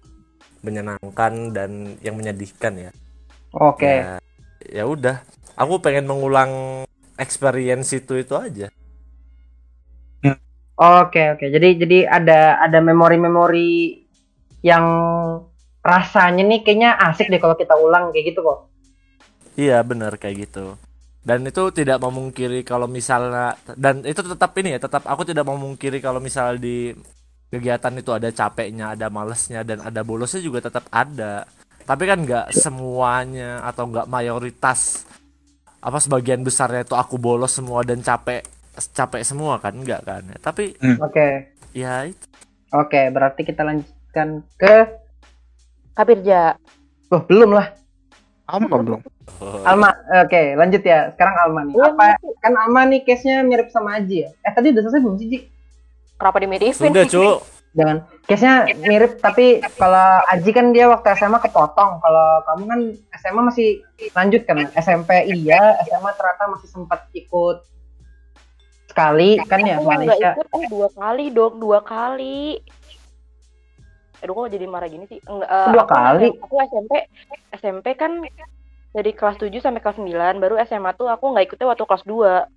menyenangkan dan yang menyedihkan ya. Oke. Ya, ya udah, aku pengen mengulang experience itu itu aja. Oke oke. Jadi jadi ada ada memori-memori yang rasanya nih kayaknya asik deh kalau kita ulang kayak gitu kok. Iya benar kayak gitu. Dan itu tidak memungkiri kalau misalnya dan itu tetap ini ya tetap aku tidak memungkiri kalau misal di kegiatan itu ada capeknya, ada malesnya dan ada bolosnya juga tetap ada. Tapi kan nggak semuanya atau nggak mayoritas apa sebagian besarnya itu aku bolos semua dan capek capek semua kan enggak kan tapi Oke. ya itu Oke, berarti kita lanjutkan ke Kapirja. Oh, belum lah. Kamu apa belum? Alma. Oke, lanjut ya. Sekarang Alma nih. Iya, Apa kan Alma nih case-nya mirip sama Aji ya? Eh, tadi udah selesai belum sih, Ji? Kenapa dimiripin? sudah cu Jangan. Case-nya mirip tapi kalau Aji kan dia waktu SMA kepotong. Kalau kamu kan SMA masih lanjut kan? SMP iya, SMA ternyata masih sempat ikut sekali kan ya Aku Malaysia. ikut eh dua kali dong, dua kali. Aduh kok jadi marah gini sih? Enggak, eh, Dua aku, kali? Aku SMP, SMP kan dari kelas 7 sampai kelas 9, baru SMA tuh aku nggak ikutnya waktu kelas 2.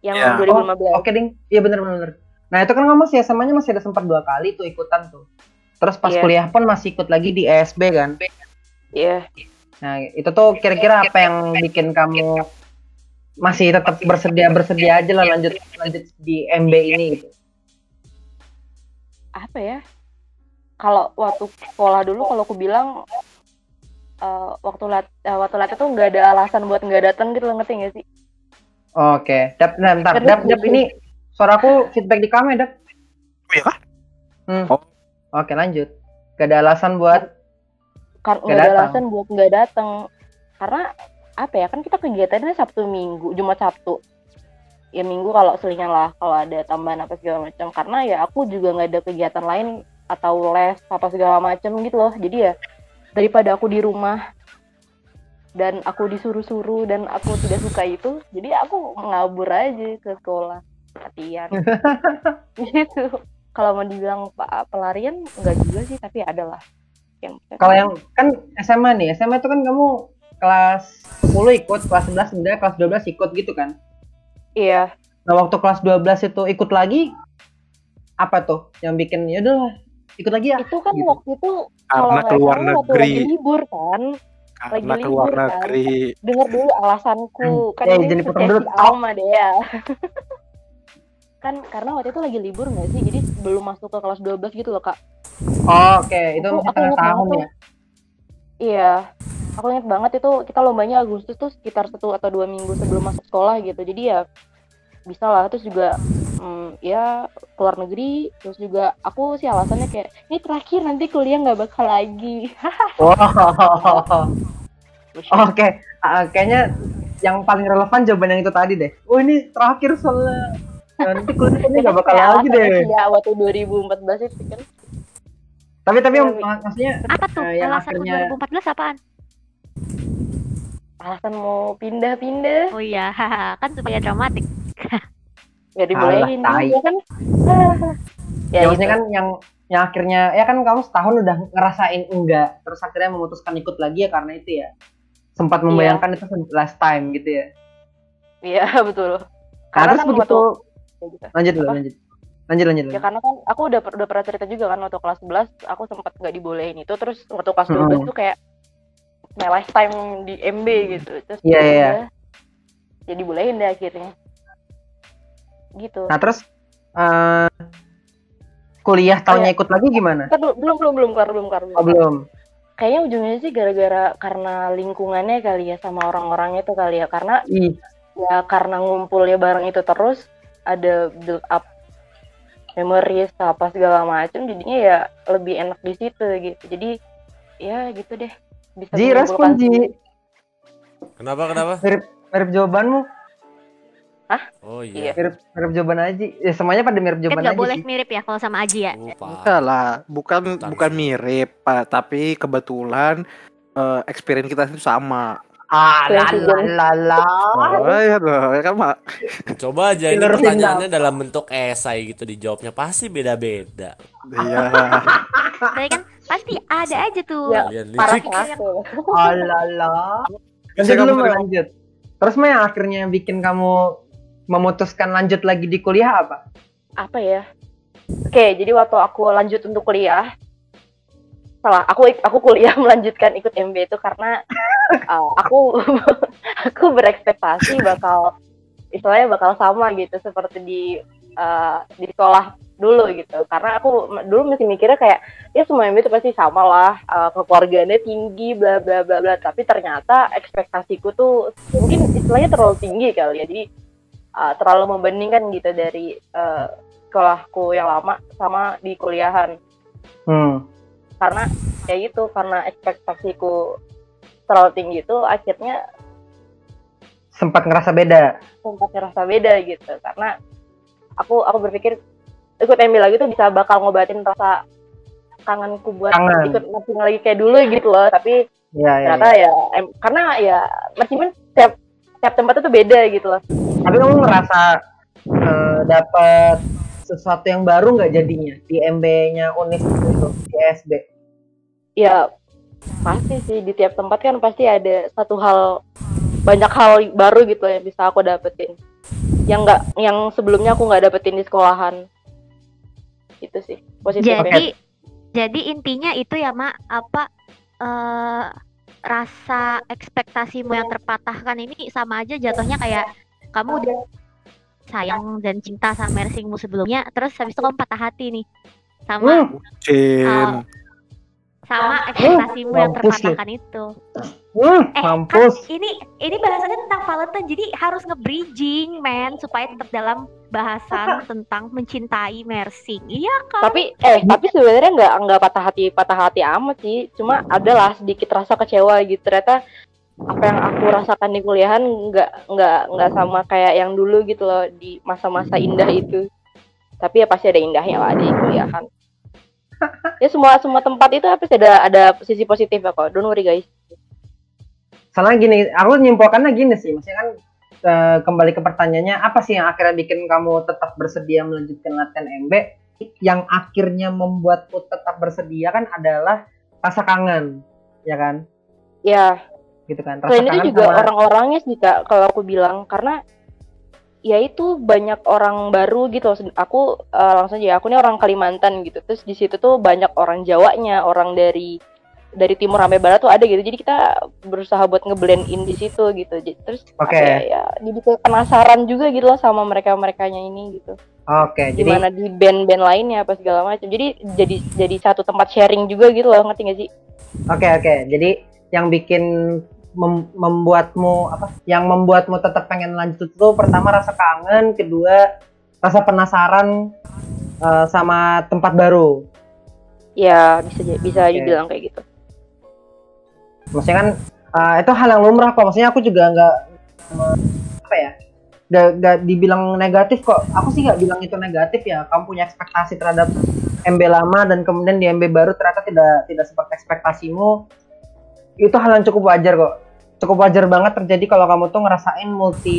Yang Ya. 2015. Oke, Ding. Iya bener-bener. Nah, itu kan kamu masih SMA-nya masih ada sempat dua kali tuh ikutan tuh. Terus pas Iya. kuliah pun masih ikut lagi di ESB kan. Iya. Nah, itu tuh kira-kira apa yang bikin kamu masih tetap bersedia bersedia aja lah lanjut lanjut di MB ini gitu. apa ya kalau waktu sekolah dulu kalau aku bilang eh, waktu lat eh, waktu latih tuh nggak ada alasan buat nggak datang gitu loh ngerti nggak sih Oke, Dap, nah, bentar, Dap, Dap gitu. ini suara aku feedback di kamu ya. Oh iya kah? Hmm. Oh. Oke, lanjut. Gak ada alasan buat kan Nggak nggak ada datang. alasan buat nggak datang karena apa ya kan kita kegiatannya Sabtu Minggu Jumat Sabtu ya Minggu kalau selingan lah kalau ada tambahan apa segala macam karena ya aku juga nggak ada kegiatan lain atau les apa segala macam gitu loh jadi ya daripada aku di rumah dan aku disuruh-suruh dan aku tidak suka itu jadi aku ngabur aja ke sekolah latihan (laughs) gitu kalau mau dibilang pa- pelarian enggak juga sih tapi ada lah yang Kalau yang kan SMA nih, SMA itu kan kamu kelas 10 ikut, kelas 11 sebenarnya kelas 12 ikut gitu kan. iya Nah, waktu kelas 12 itu ikut lagi apa tuh yang bikin ya udah ikut lagi ya? itu kan gitu. waktu itu kalau Karena nggak keluar salah waktu negeri. lagi libur kan Karena lagi keluar libur kan. negeri. dengar dulu alasanku kan Ya, ini jadi potong dulu. Alma deh ya (laughs) kan karena waktu itu lagi libur nggak sih? Jadi belum masuk ke kelas 12 gitu loh kak. Oh, Oke, itu Aku- masih aku tengah ingat tahun ya. iya. Aku ingat banget itu kita lombanya Agustus tuh sekitar satu atau dua minggu sebelum masuk sekolah gitu. Jadi ya bisa lah. Terus juga hmm, ya keluar negeri. Terus juga aku sih alasannya kayak ini terakhir nanti kuliah nggak bakal lagi. (laughs) Wow. Oke, Ah, kayaknya yang paling relevan jawaban yang itu tadi deh. Oh ini terakhir soalnya. Ya, nanti (laughs) kuliah ini nggak bakal Kayak lagi deh. sih ya waktu 2014 itu kan Tapi tapi yang Iya, maksudnya Apa tuh? Eh, yang alasan akhirnya- 2014 apaan? alasan mau pindah-pindah Oh iya, kan supaya dramatik. (laughs) nggak dibolehin juga kan (laughs) ya, ya, maksudnya itu. kan yang yang akhirnya ya kan kamu setahun udah ngerasain enggak terus akhirnya memutuskan ikut lagi ya karena itu ya sempat membayangkan itu last time gitu ya. iya betul karena terus kan begitu waktu kayak gitu. lanjut dulu lanjut. Lanjut lanjut. ya karena kan aku udah udah pernah cerita juga kan waktu kelas 11 aku sempat nggak dibolehin itu terus waktu kelas 12 Mm-mm. tuh kayak my lifetime di MB gitu terus Iya, ya iya, udah, jadi bolehin deh akhirnya gitu Nah, terus eh, kuliah tahunnya ikut lagi gimana? Belum belum belum belum kelar belum kelar belum. Oh, belum. kayaknya ujungnya sih gara-gara karena lingkungannya kali ya sama orang-orangnya tuh kali ya karena Ih, ya karena ngumpulnya bareng itu terus ada build up memories apa segala macam jadinya ya lebih enak di situ gitu jadi ya gitu deh bisa Ji respon Ji. Kenapa kenapa? Mirip jawabanmu, Oh Iya. iya. mirip mirip jawaban Aji. Ya semuanya pada mirip Kan jawaban nggak Aji boleh sih. mirip ya kalau sama Aji ya. Enggak lah, bukan bukan mirip, Pak, tapi kebetulan eh, experience kita itu sama. Ah, la la la la. Oh, iya loh, ya kan, Pak. Coba aja ini pertanyaannya dalam bentuk esai gitu dijawabnya pasti beda-beda. Iya. Tapi kan pasti ada aja tuh. Ya, Kalian parah licik. keras tuh. Ah, la la. Lanjut Saya dulu kamu mau terima- lanjut. Terus mah yang akhirnya bikin kamu memutuskan lanjut lagi di kuliah apa? apa ya oke jadi waktu aku lanjut untuk kuliah salah aku aku kuliah (laughs) melanjutkan ikut MB itu karena (laughs) uh, aku (laughs) aku berekspektasi bakal istilahnya bakal sama gitu seperti di uh, di sekolah dulu gitu. Karena aku dulu masih mikirnya kayak ya semua MB itu pasti sama lah uh, kekeluargaannya tinggi bla bla bla bla. Tapi ternyata ekspektasiku tuh mungkin istilahnya terlalu tinggi kali ya. Jadi uh, terlalu membandingkan gitu dari uh, sekolahku yang lama sama di kuliahan. Hmm. Karena ya gitu karena ekspektasiku terlalu tinggi itu akhirnya Sempat ngerasa beda. sempat ngerasa beda gitu karena aku aku berpikir ikut MB lagi tuh bisa bakal ngobatin rasa kangenku buat Kangen. ikut marching lagi kayak dulu gitu loh tapi iya. ternyata iya. ya em, karena ya marching band tiap tiap tempat itu beda gitu loh Tapi kamu ngerasa eh, dapat sesuatu yang baru nggak jadinya? Di MB-nya Unis itu di SB? ya pasti sih. Di tiap tempat kan pasti ada satu hal banyak hal baru gitu yang bisa aku dapetin. Yang nggak yang sebelumnya aku nggak dapetin di sekolahan. Itu sih positif Jadi jadi intinya itu ya Mak apa eh rasa ekspektasimu yang terpatahkan ini sama aja jatuhnya kayak kamu udah sayang dan cinta sama mersingmu sebelumnya terus habis itu kamu patah hati nih sama Hmm. Cin. uh, sama ekspektasimu yang mampus lu. terpatahkan itu. Hmm, Eh, mampus. kan ini ini bahasannya tentang Valentine, jadi harus nge-bridging, man, supaya tetap dalam bahasan (laughs) tentang mencintai Mersing. Iya kan? tapi eh tapi sebenarnya nggak nggak patah hati patah hati amat sih cuma adalah sedikit rasa kecewa gitu ternyata apa yang aku rasakan di kuliahan nggak nggak nggak sama kayak yang dulu gitu loh di masa-masa indah itu. Tapi ya pasti ada indahnya lah di kuliahan. (laughs) Ya semua semua tempat itu pasti ada ada sisi positif ya kok. Don't worry guys. Soalnya gini, aku nyimpulkannya gini sih, maksudnya kan eh, kembali ke pertanyaannya, apa sih yang akhirnya bikin kamu tetap bersedia melanjutkan latihan MB? yang akhirnya membuatku tetap bersedia kan adalah rasa kangen, ya kan? Ya, Gitu kan. Rasa selain itu juga sama- orang-orangnya sih kak kalau aku bilang karena ya itu banyak orang baru gitu. Aku eh, langsung aja aku ini orang Kalimantan gitu. Terus di situ tuh banyak orang Jawanya orang dari dari timur sampai barat tuh ada gitu. Jadi kita berusaha buat ngeblend in di situ gitu. Jadi- terus Oke. apa ya, ya jadi kayak penasaran juga gitu loh sama mereka merekanya ini gitu. Oke, jadi gimana di band-band lainnya apa segala macam. Jadi jadi jadi satu tempat sharing juga gitu loh ngerti gak sih? Oke oke, jadi yang bikin mem- membuatmu apa? Yang membuatmu tetap pengen lanjut itu pertama rasa kangen, kedua rasa penasaran eh, sama tempat baru. ya bisa bisa Oke. dibilang kayak gitu Maksudnya kan eh, itu hal yang lumrah kok. Maksudnya aku juga nggak apa ya? Nggak nggak dibilang negatif kok. Aku sih nggak bilang itu negatif ya. Kamu punya ekspektasi terhadap MB lama dan kemudian di MB baru ternyata tidak tidak seperti ekspektasimu. Itu hal yang cukup wajar kok. Cukup wajar banget terjadi kalau kamu tuh ngerasain multi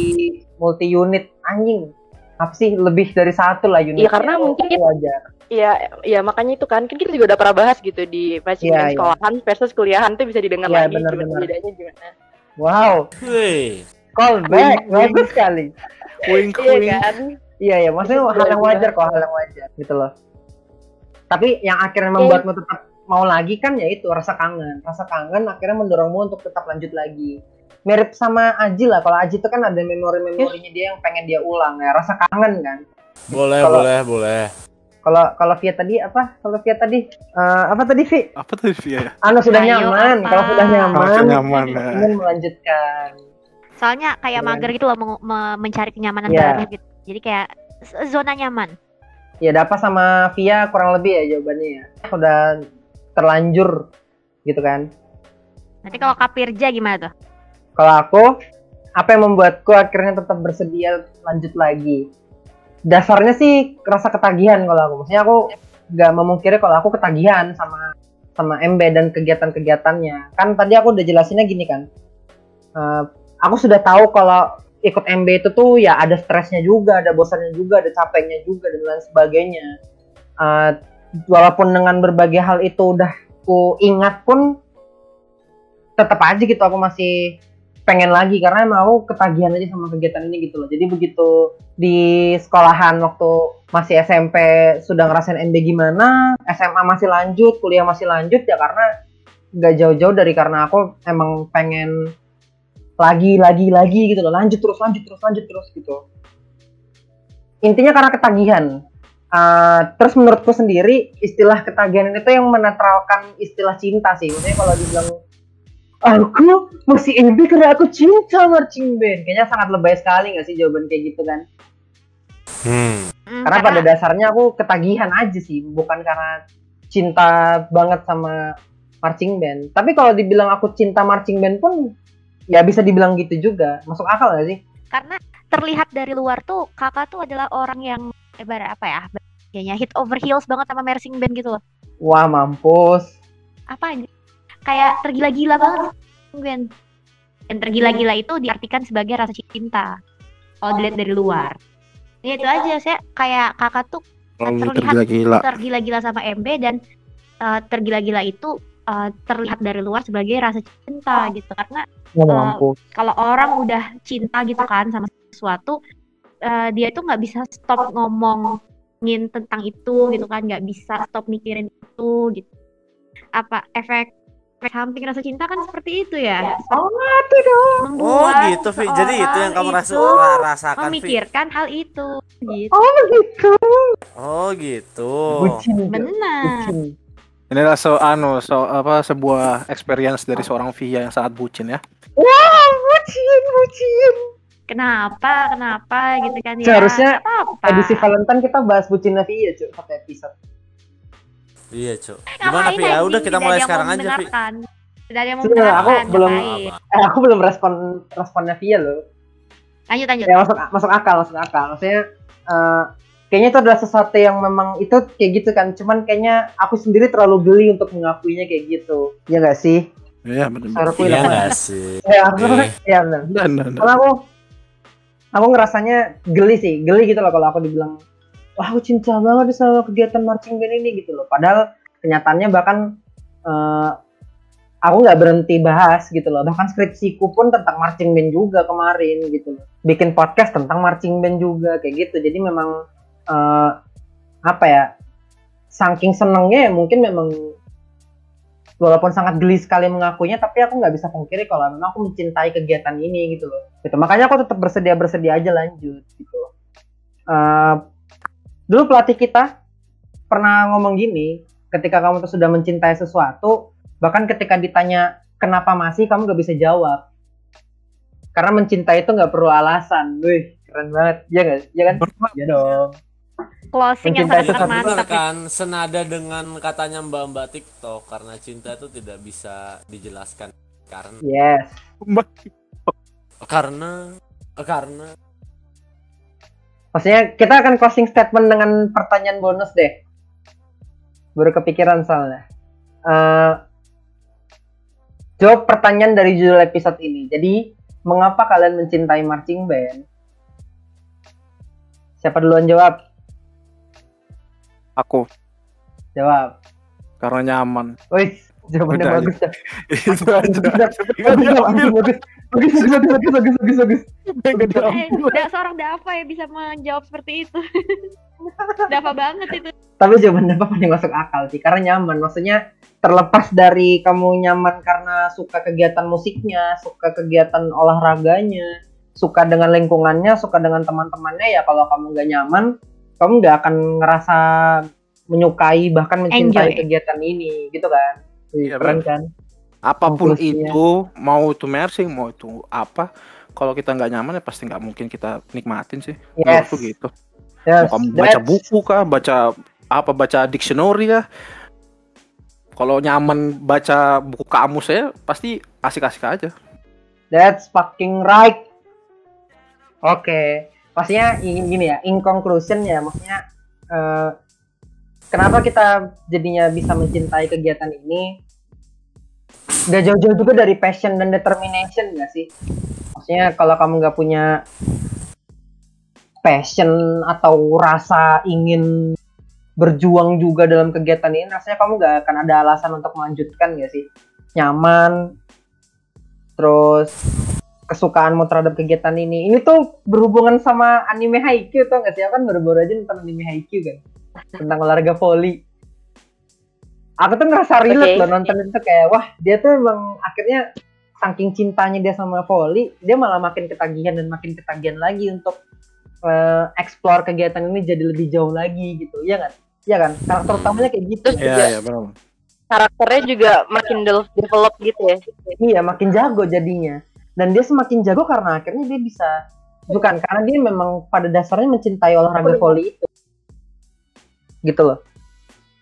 multi unit anjing. Apa sih lebih dari satu lah unit. Iya, karena mungkin itu wajar. Iya, iya makanya itu kan kan kita juga udah pernah bahas gitu di matching Iya, band iya. sekolahan versus kuliahan tuh bisa didengar Iya, lagi benar, gimana bedanya gimana. Wow, Wih, call back, bagus sekali. Wink Iya wink. kan? Iya ya, maksudnya hal yang wajar kok, hal yang wajar gitu loh. Tapi yang akhirnya membuatmu tetap mau lagi kan ya itu rasa kangen. Rasa kangen akhirnya mendorongmu untuk tetap lanjut lagi. Mirip sama Aji lah. Kalau Aji itu kan ada memori-memorinya dia yang pengen dia ulang ya. Rasa kangen kan. boleh, Kalau- boleh, boleh. Kalau kalau Via tadi apa? Kalau Via tadi eh, apa tadi Vi? Apa tadi Via ya? Anu sudah Ayo, nyaman. Kalau sudah nyaman, Kalau sudah nyaman, ya. ingin melanjutkan. Soalnya kayak Keren. mager gitu loh meng- me- mencari kenyamanan Iya. baru gitu. Jadi kayak zona nyaman. Ya Dapa sama Via kurang lebih ya jawabannya ya. Sudah terlanjur gitu kan. Nanti kalau Kapirja gimana tuh? Kalau aku, apa yang membuatku akhirnya tetap bersedia lanjut lagi? Dasarnya sih rasa ketagihan kalau aku. Maksudnya aku nggak memungkiri kalau aku ketagihan sama sama MB dan kegiatan-kegiatannya. Kan tadi aku udah jelasinnya gini kan. Eh, aku sudah tahu kalau ikut MB itu tuh ya ada stresnya juga, ada bosannya juga, ada capeknya juga dan lain sebagainya. Eh, walaupun dengan berbagai hal itu udah ku ingat pun tetap aja gitu aku masih pengen lagi karena emang aku ketagihan aja sama kegiatan ini gitu loh. Jadi begitu di sekolahan waktu masih SMP sudah ngerasain NB gimana, SMA masih lanjut, kuliah masih lanjut ya karena nggak jauh-jauh dari karena aku emang pengen lagi lagi lagi gitu loh, lanjut terus lanjut terus lanjut terus gitu. Intinya karena ketagihan. Uh, terus menurutku sendiri istilah ketagihan itu yang menetralkan istilah cinta sih. Maksudnya kalau dibilang aku masih MB karena aku cinta marching band. Kayaknya sangat lebay sekali nggak sih jawaban kayak gitu kan? Hmm. Hmm, Karena pada dasarnya aku ketagihan aja sih, bukan karena cinta banget sama marching band. Tapi kalau dibilang aku cinta marching band pun ya bisa dibilang gitu juga. Masuk akal nggak sih? karena terlihat dari luar tuh kakak tuh adalah orang yang ibarat apa ya kayaknya. Hit over heels banget sama marching band gitu loh. Wah mampus. apa aja? Kayak tergila-gila banget. Band dan tergila-gila itu diartikan sebagai rasa cinta. Kalau dilihat dari luar. Ya itu aja saya kayak kakak tuh Terlalu terlihat tergila-gila. tergila-gila sama MB dan uh, tergila-gila itu uh, terlihat dari luar sebagai rasa cinta gitu. Karena mampus. kalau orang udah cinta gitu kan sama sesuatu eh, dia tuh nggak bisa stop ngomongin tentang itu gitu kan nggak bisa stop mikirin itu gitu apa efek efek samping rasa cinta kan seperti itu ya Oh itu dong. Oh gitu, Vi. Jadi itu yang kamu rasu, rasakan, Vi. memikirkan hal itu gitu Oh gitu. Oh gitu. Bucin. Benar Bucin. Ini adalah so, anu, so, apa, sebuah experience dari seorang Via yang sangat bucin ya. Wah bucin bucin. Kenapa kenapa gitu kan ya Seharusnya apa-apa. Edisi Valentine kita bahas bucinnya Via cuy satu episode. Iya, Cuk. Gimana, Vi? Ya udah kita mulai sekarang aja, Vi. mendengarkan. Tidak ada yang mau Sebenarnya aku belum-? Eh aku belum respon responnya Via loh. Lanjut lanjut. Ya masuk masuk akal masuk akal. Maksudnya eh, kayaknya itu adalah sesuatu yang memang itu kayak gitu kan. Cuman kayaknya aku sendiri terlalu geli untuk mengakuinya kayak gitu. Ya gak sih? Iya, benar. Suara aku Iya hilang. nggak sih? Ya, aku, ya benar. Karena aku aku ngerasanya geli sih, geli gitu loh kalau aku dibilang wah aku cinta banget sama kegiatan marching band ini gitu loh. Padahal kenyataannya bahkan eh, aku nggak berhenti bahas gitu loh. Bahkan skripsiku pun tentang marching band juga kemarin gitu loh. Bikin podcast tentang marching band juga kayak gitu. Jadi memang eh, apa ya saking senengnya ya mungkin memang walaupun sangat geli sekali mengakuinya tapi aku nggak bisa pungkiri kalau memang aku mencintai kegiatan ini gitu loh. Gitu. Makanya aku tetap bersedia bersedia aja lanjut gitu. Eh, dulu pelatih kita pernah ngomong gini ketika kamu tuh sudah mencintai sesuatu bahkan ketika ditanya kenapa masih? kamu nggak bisa jawab. Karena mencintai itu nggak perlu alasan. Wih keren banget. Ya nggak? Ya kan? Ya dong Closing yang sangat mantap. Benar ya. kan senada dengan katanya Mbak Mbak TikTok karena cinta itu tidak bisa dijelaskan. Karena yes. Karena karena. Maksudnya kita akan closing statement dengan pertanyaan bonus deh. Baru kepikiran soalnya. Eh, jawab pertanyaan dari judul episode ini. Jadi mengapa kalian mencintai marching band? Siapa duluan jawab Aku. Jawab. Karena nyaman. Wih, jawabannya bagus ya. Itu aja. Bagus, bagus, bagus, bagus, bagus, bagus, bagus. Tidak seorang Dava ya bisa menjawab seperti itu. Dava banget itu. Tapi jawaban Dava paling masuk akal sih, karena nyaman. Maksudnya terlepas dari kamu nyaman karena suka kegiatan musiknya, suka kegiatan olahraganya, suka dengan lingkungannya, suka dengan teman-temannya ya kalau kamu nggak nyaman, kamu nggak akan ngerasa menyukai bahkan mencintai Enjoy. kegiatan ini, gitu kan? Iya, keren kan? Apa pun Konklusinya. itu, mau itu mersing, mau itu apa, kalau kita nggak nyaman ya pasti nggak mungkin kita nikmatin sih. Yes. Menurutku gitu. Yes, Mau kamu baca that's- buku kah, baca apa, baca dictionary ya. Kalau nyaman baca buku kamus saya pasti asik-asik aja. That's fucking right. Oke, maksudnya i- gini ya, in conclusion ya, maksudnya eh, kenapa kita jadinya bisa mencintai kegiatan ini? Gak jauh-jauh juga dari passion dan determination gak sih? Maksudnya kalau kamu nggak punya passion atau rasa ingin berjuang juga dalam kegiatan ini, rasanya kamu nggak akan ada alasan untuk melanjutkan gak sih? Nyaman, terus kesukaanmu terhadap kegiatan ini. Ini tuh berhubungan sama anime Haikyuu tuh nggak sih? Aku kan baru-baru aja nonton anime Haikyuu kan tentang olahraga volley. Aku tuh ngerasa relate Oke. loh nonton itu kayak wah dia tuh emang akhirnya saking cintanya dia sama volley, dia malah makin ketagihan dan makin ketagihan lagi untuk eh, explore kegiatan ini jadi lebih jauh lagi gitu. Iya kan? Iya kan? Karakter utamanya kayak gitu. Terus juga iya benar. karakternya juga makin de- develop gitu ya. Iya, makin jago jadinya. Dan dia semakin jago karena akhirnya dia bisa bukan karena dia memang pada dasarnya mencintai olahraga volley itu. Gitu loh.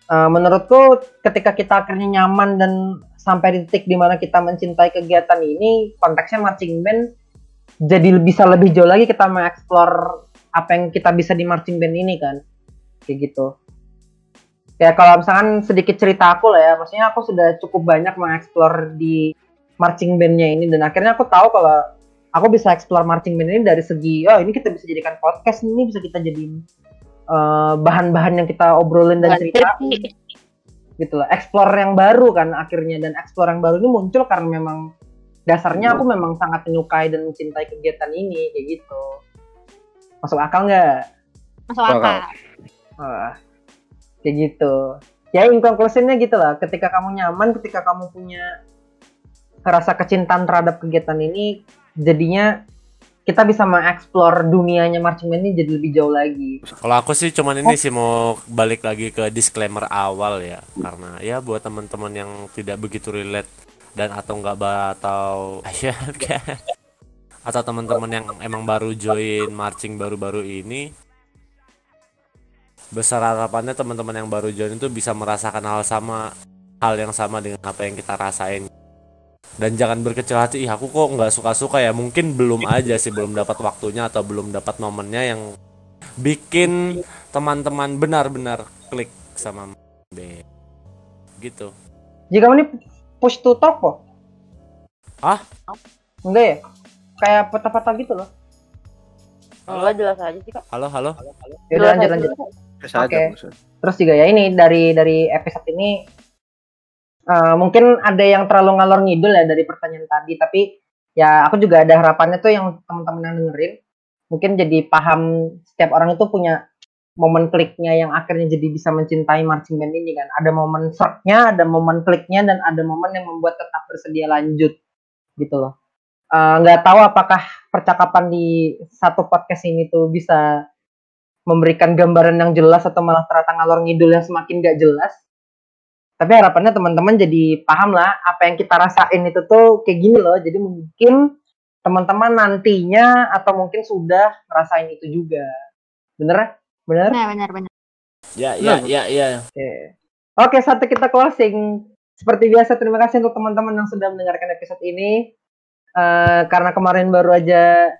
Eh, menurutku ketika kita akhirnya nyaman dan sampai di titik di mana kita mencintai kegiatan ini, konteksnya marching band jadi bisa lebih jauh lagi kita mengeksplor apa yang kita bisa di marching band ini kan. Kayak gitu. Ya kalau misalkan sedikit cerita aku lah ya, maksudnya aku sudah cukup banyak mengeksplor di marching bandnya ini. Dan akhirnya aku tahu kalau aku bisa explore marching band ini dari segi oh ini kita bisa jadikan podcast ini bisa kita jadiin eh, bahan-bahan yang kita obrolin dan cerita. Gitu loh. Explore yang baru kan akhirnya. Dan explore yang baru ini muncul karena memang dasarnya aku memang sangat menyukai dan mencintai kegiatan ini kayak gitu. Masuk akal nggak? Masuk akal. Wah, kayak gitu. Ya in conclusionnya gitu lah. Ketika kamu nyaman, ketika kamu punya rasa kecintaan terhadap kegiatan ini, jadinya kita bisa mengeksplor dunianya marching band ini jadi lebih jauh lagi. Kalau aku sih cuman ini sih mau balik lagi ke disclaimer awal ya, karena ya buat teman-teman yang tidak begitu relate dan atau enggak atau (laughs) ya atau teman-teman yang emang baru join marching baru-baru ini besar harapannya teman-teman yang baru join itu bisa merasakan hal sama hal yang sama dengan apa yang kita rasain dan jangan berkecil hati ih aku kok nggak suka-suka ya mungkin belum aja sih belum dapat waktunya atau belum dapat momennya yang bikin teman-teman benar-benar klik sama band gitu Jika kamu ini push to talk kok? Ah? Enggak ya? Kayak peta-peta gitu loh. Enggak jelas aja sih kak. Halo, halo. Ya udah lanjut lanjut. Aja, Oke. maksud. Terus juga ya ini dari dari episode ini eh, mungkin ada yang terlalu ngalor ngidul ya dari pertanyaan tadi, tapi ya aku juga ada harapannya tuh yang teman-teman yang dengerin mungkin jadi paham setiap orang itu punya momen kliknya yang akhirnya jadi bisa mencintai marching band ini kan. Ada momen shocknya, ada momen kliknya, dan ada momen yang membuat tetap bersedia lanjut gitu loh. Eh, Nggak tahu apakah percakapan di satu podcast ini tuh bisa memberikan gambaran yang jelas atau malah ternyata ngalor ngidul yang semakin gak jelas. Tapi harapannya teman-teman jadi paham lah apa yang kita rasain itu tuh kayak gini loh. Jadi mungkin teman-teman nantinya atau mungkin sudah ngerasain itu juga. Bener? Bener? Benar, benar, benar. Ya, ya, ya, ya. Oke. Oke, saatnya kita closing. Seperti biasa, terima kasih untuk teman-teman yang sudah mendengarkan episode ini. Eh, karena kemarin baru aja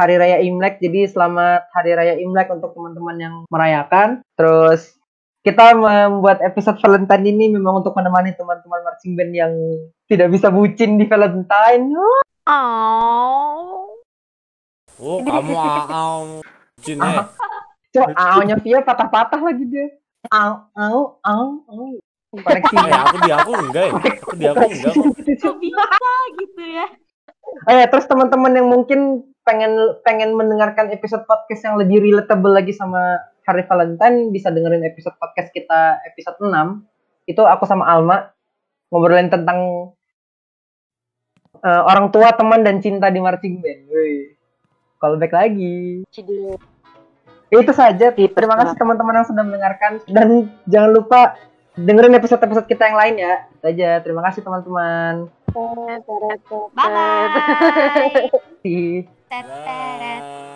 Hari Raya Imlek, jadi selamat Hari Raya Imlek untuk teman-teman yang merayakan. Terus kita membuat episode Valentine ini memang untuk menemani teman-teman marching band yang tidak bisa bucin di Valentine. Oh. Oh, kamu aau. Cin, eh. (laughs) Coba aunya Via patah-patah lagi dia. Au, au, au, au. Koneksi. Eh, aku di aku enggak ya. Aku di aku enggak kok. Kok bisa gitu ya? Oh ya, terus teman-teman yang mungkin pengen pengen mendengarkan episode podcast yang lebih relatable lagi sama Hari Valentine bisa dengerin episode podcast kita episode 6. Itu aku sama Alma ngobrolin tentang eh, orang tua, teman dan cinta di marching band. Wih. Call back lagi. Itu saja. Di Terima kasih teman-teman yang sudah mendengarkan dan jangan lupa dengerin episode-episode kita yang lain ya. Itu aja. Terima kasih teman-teman. Bye (laughs) bye. Teteret.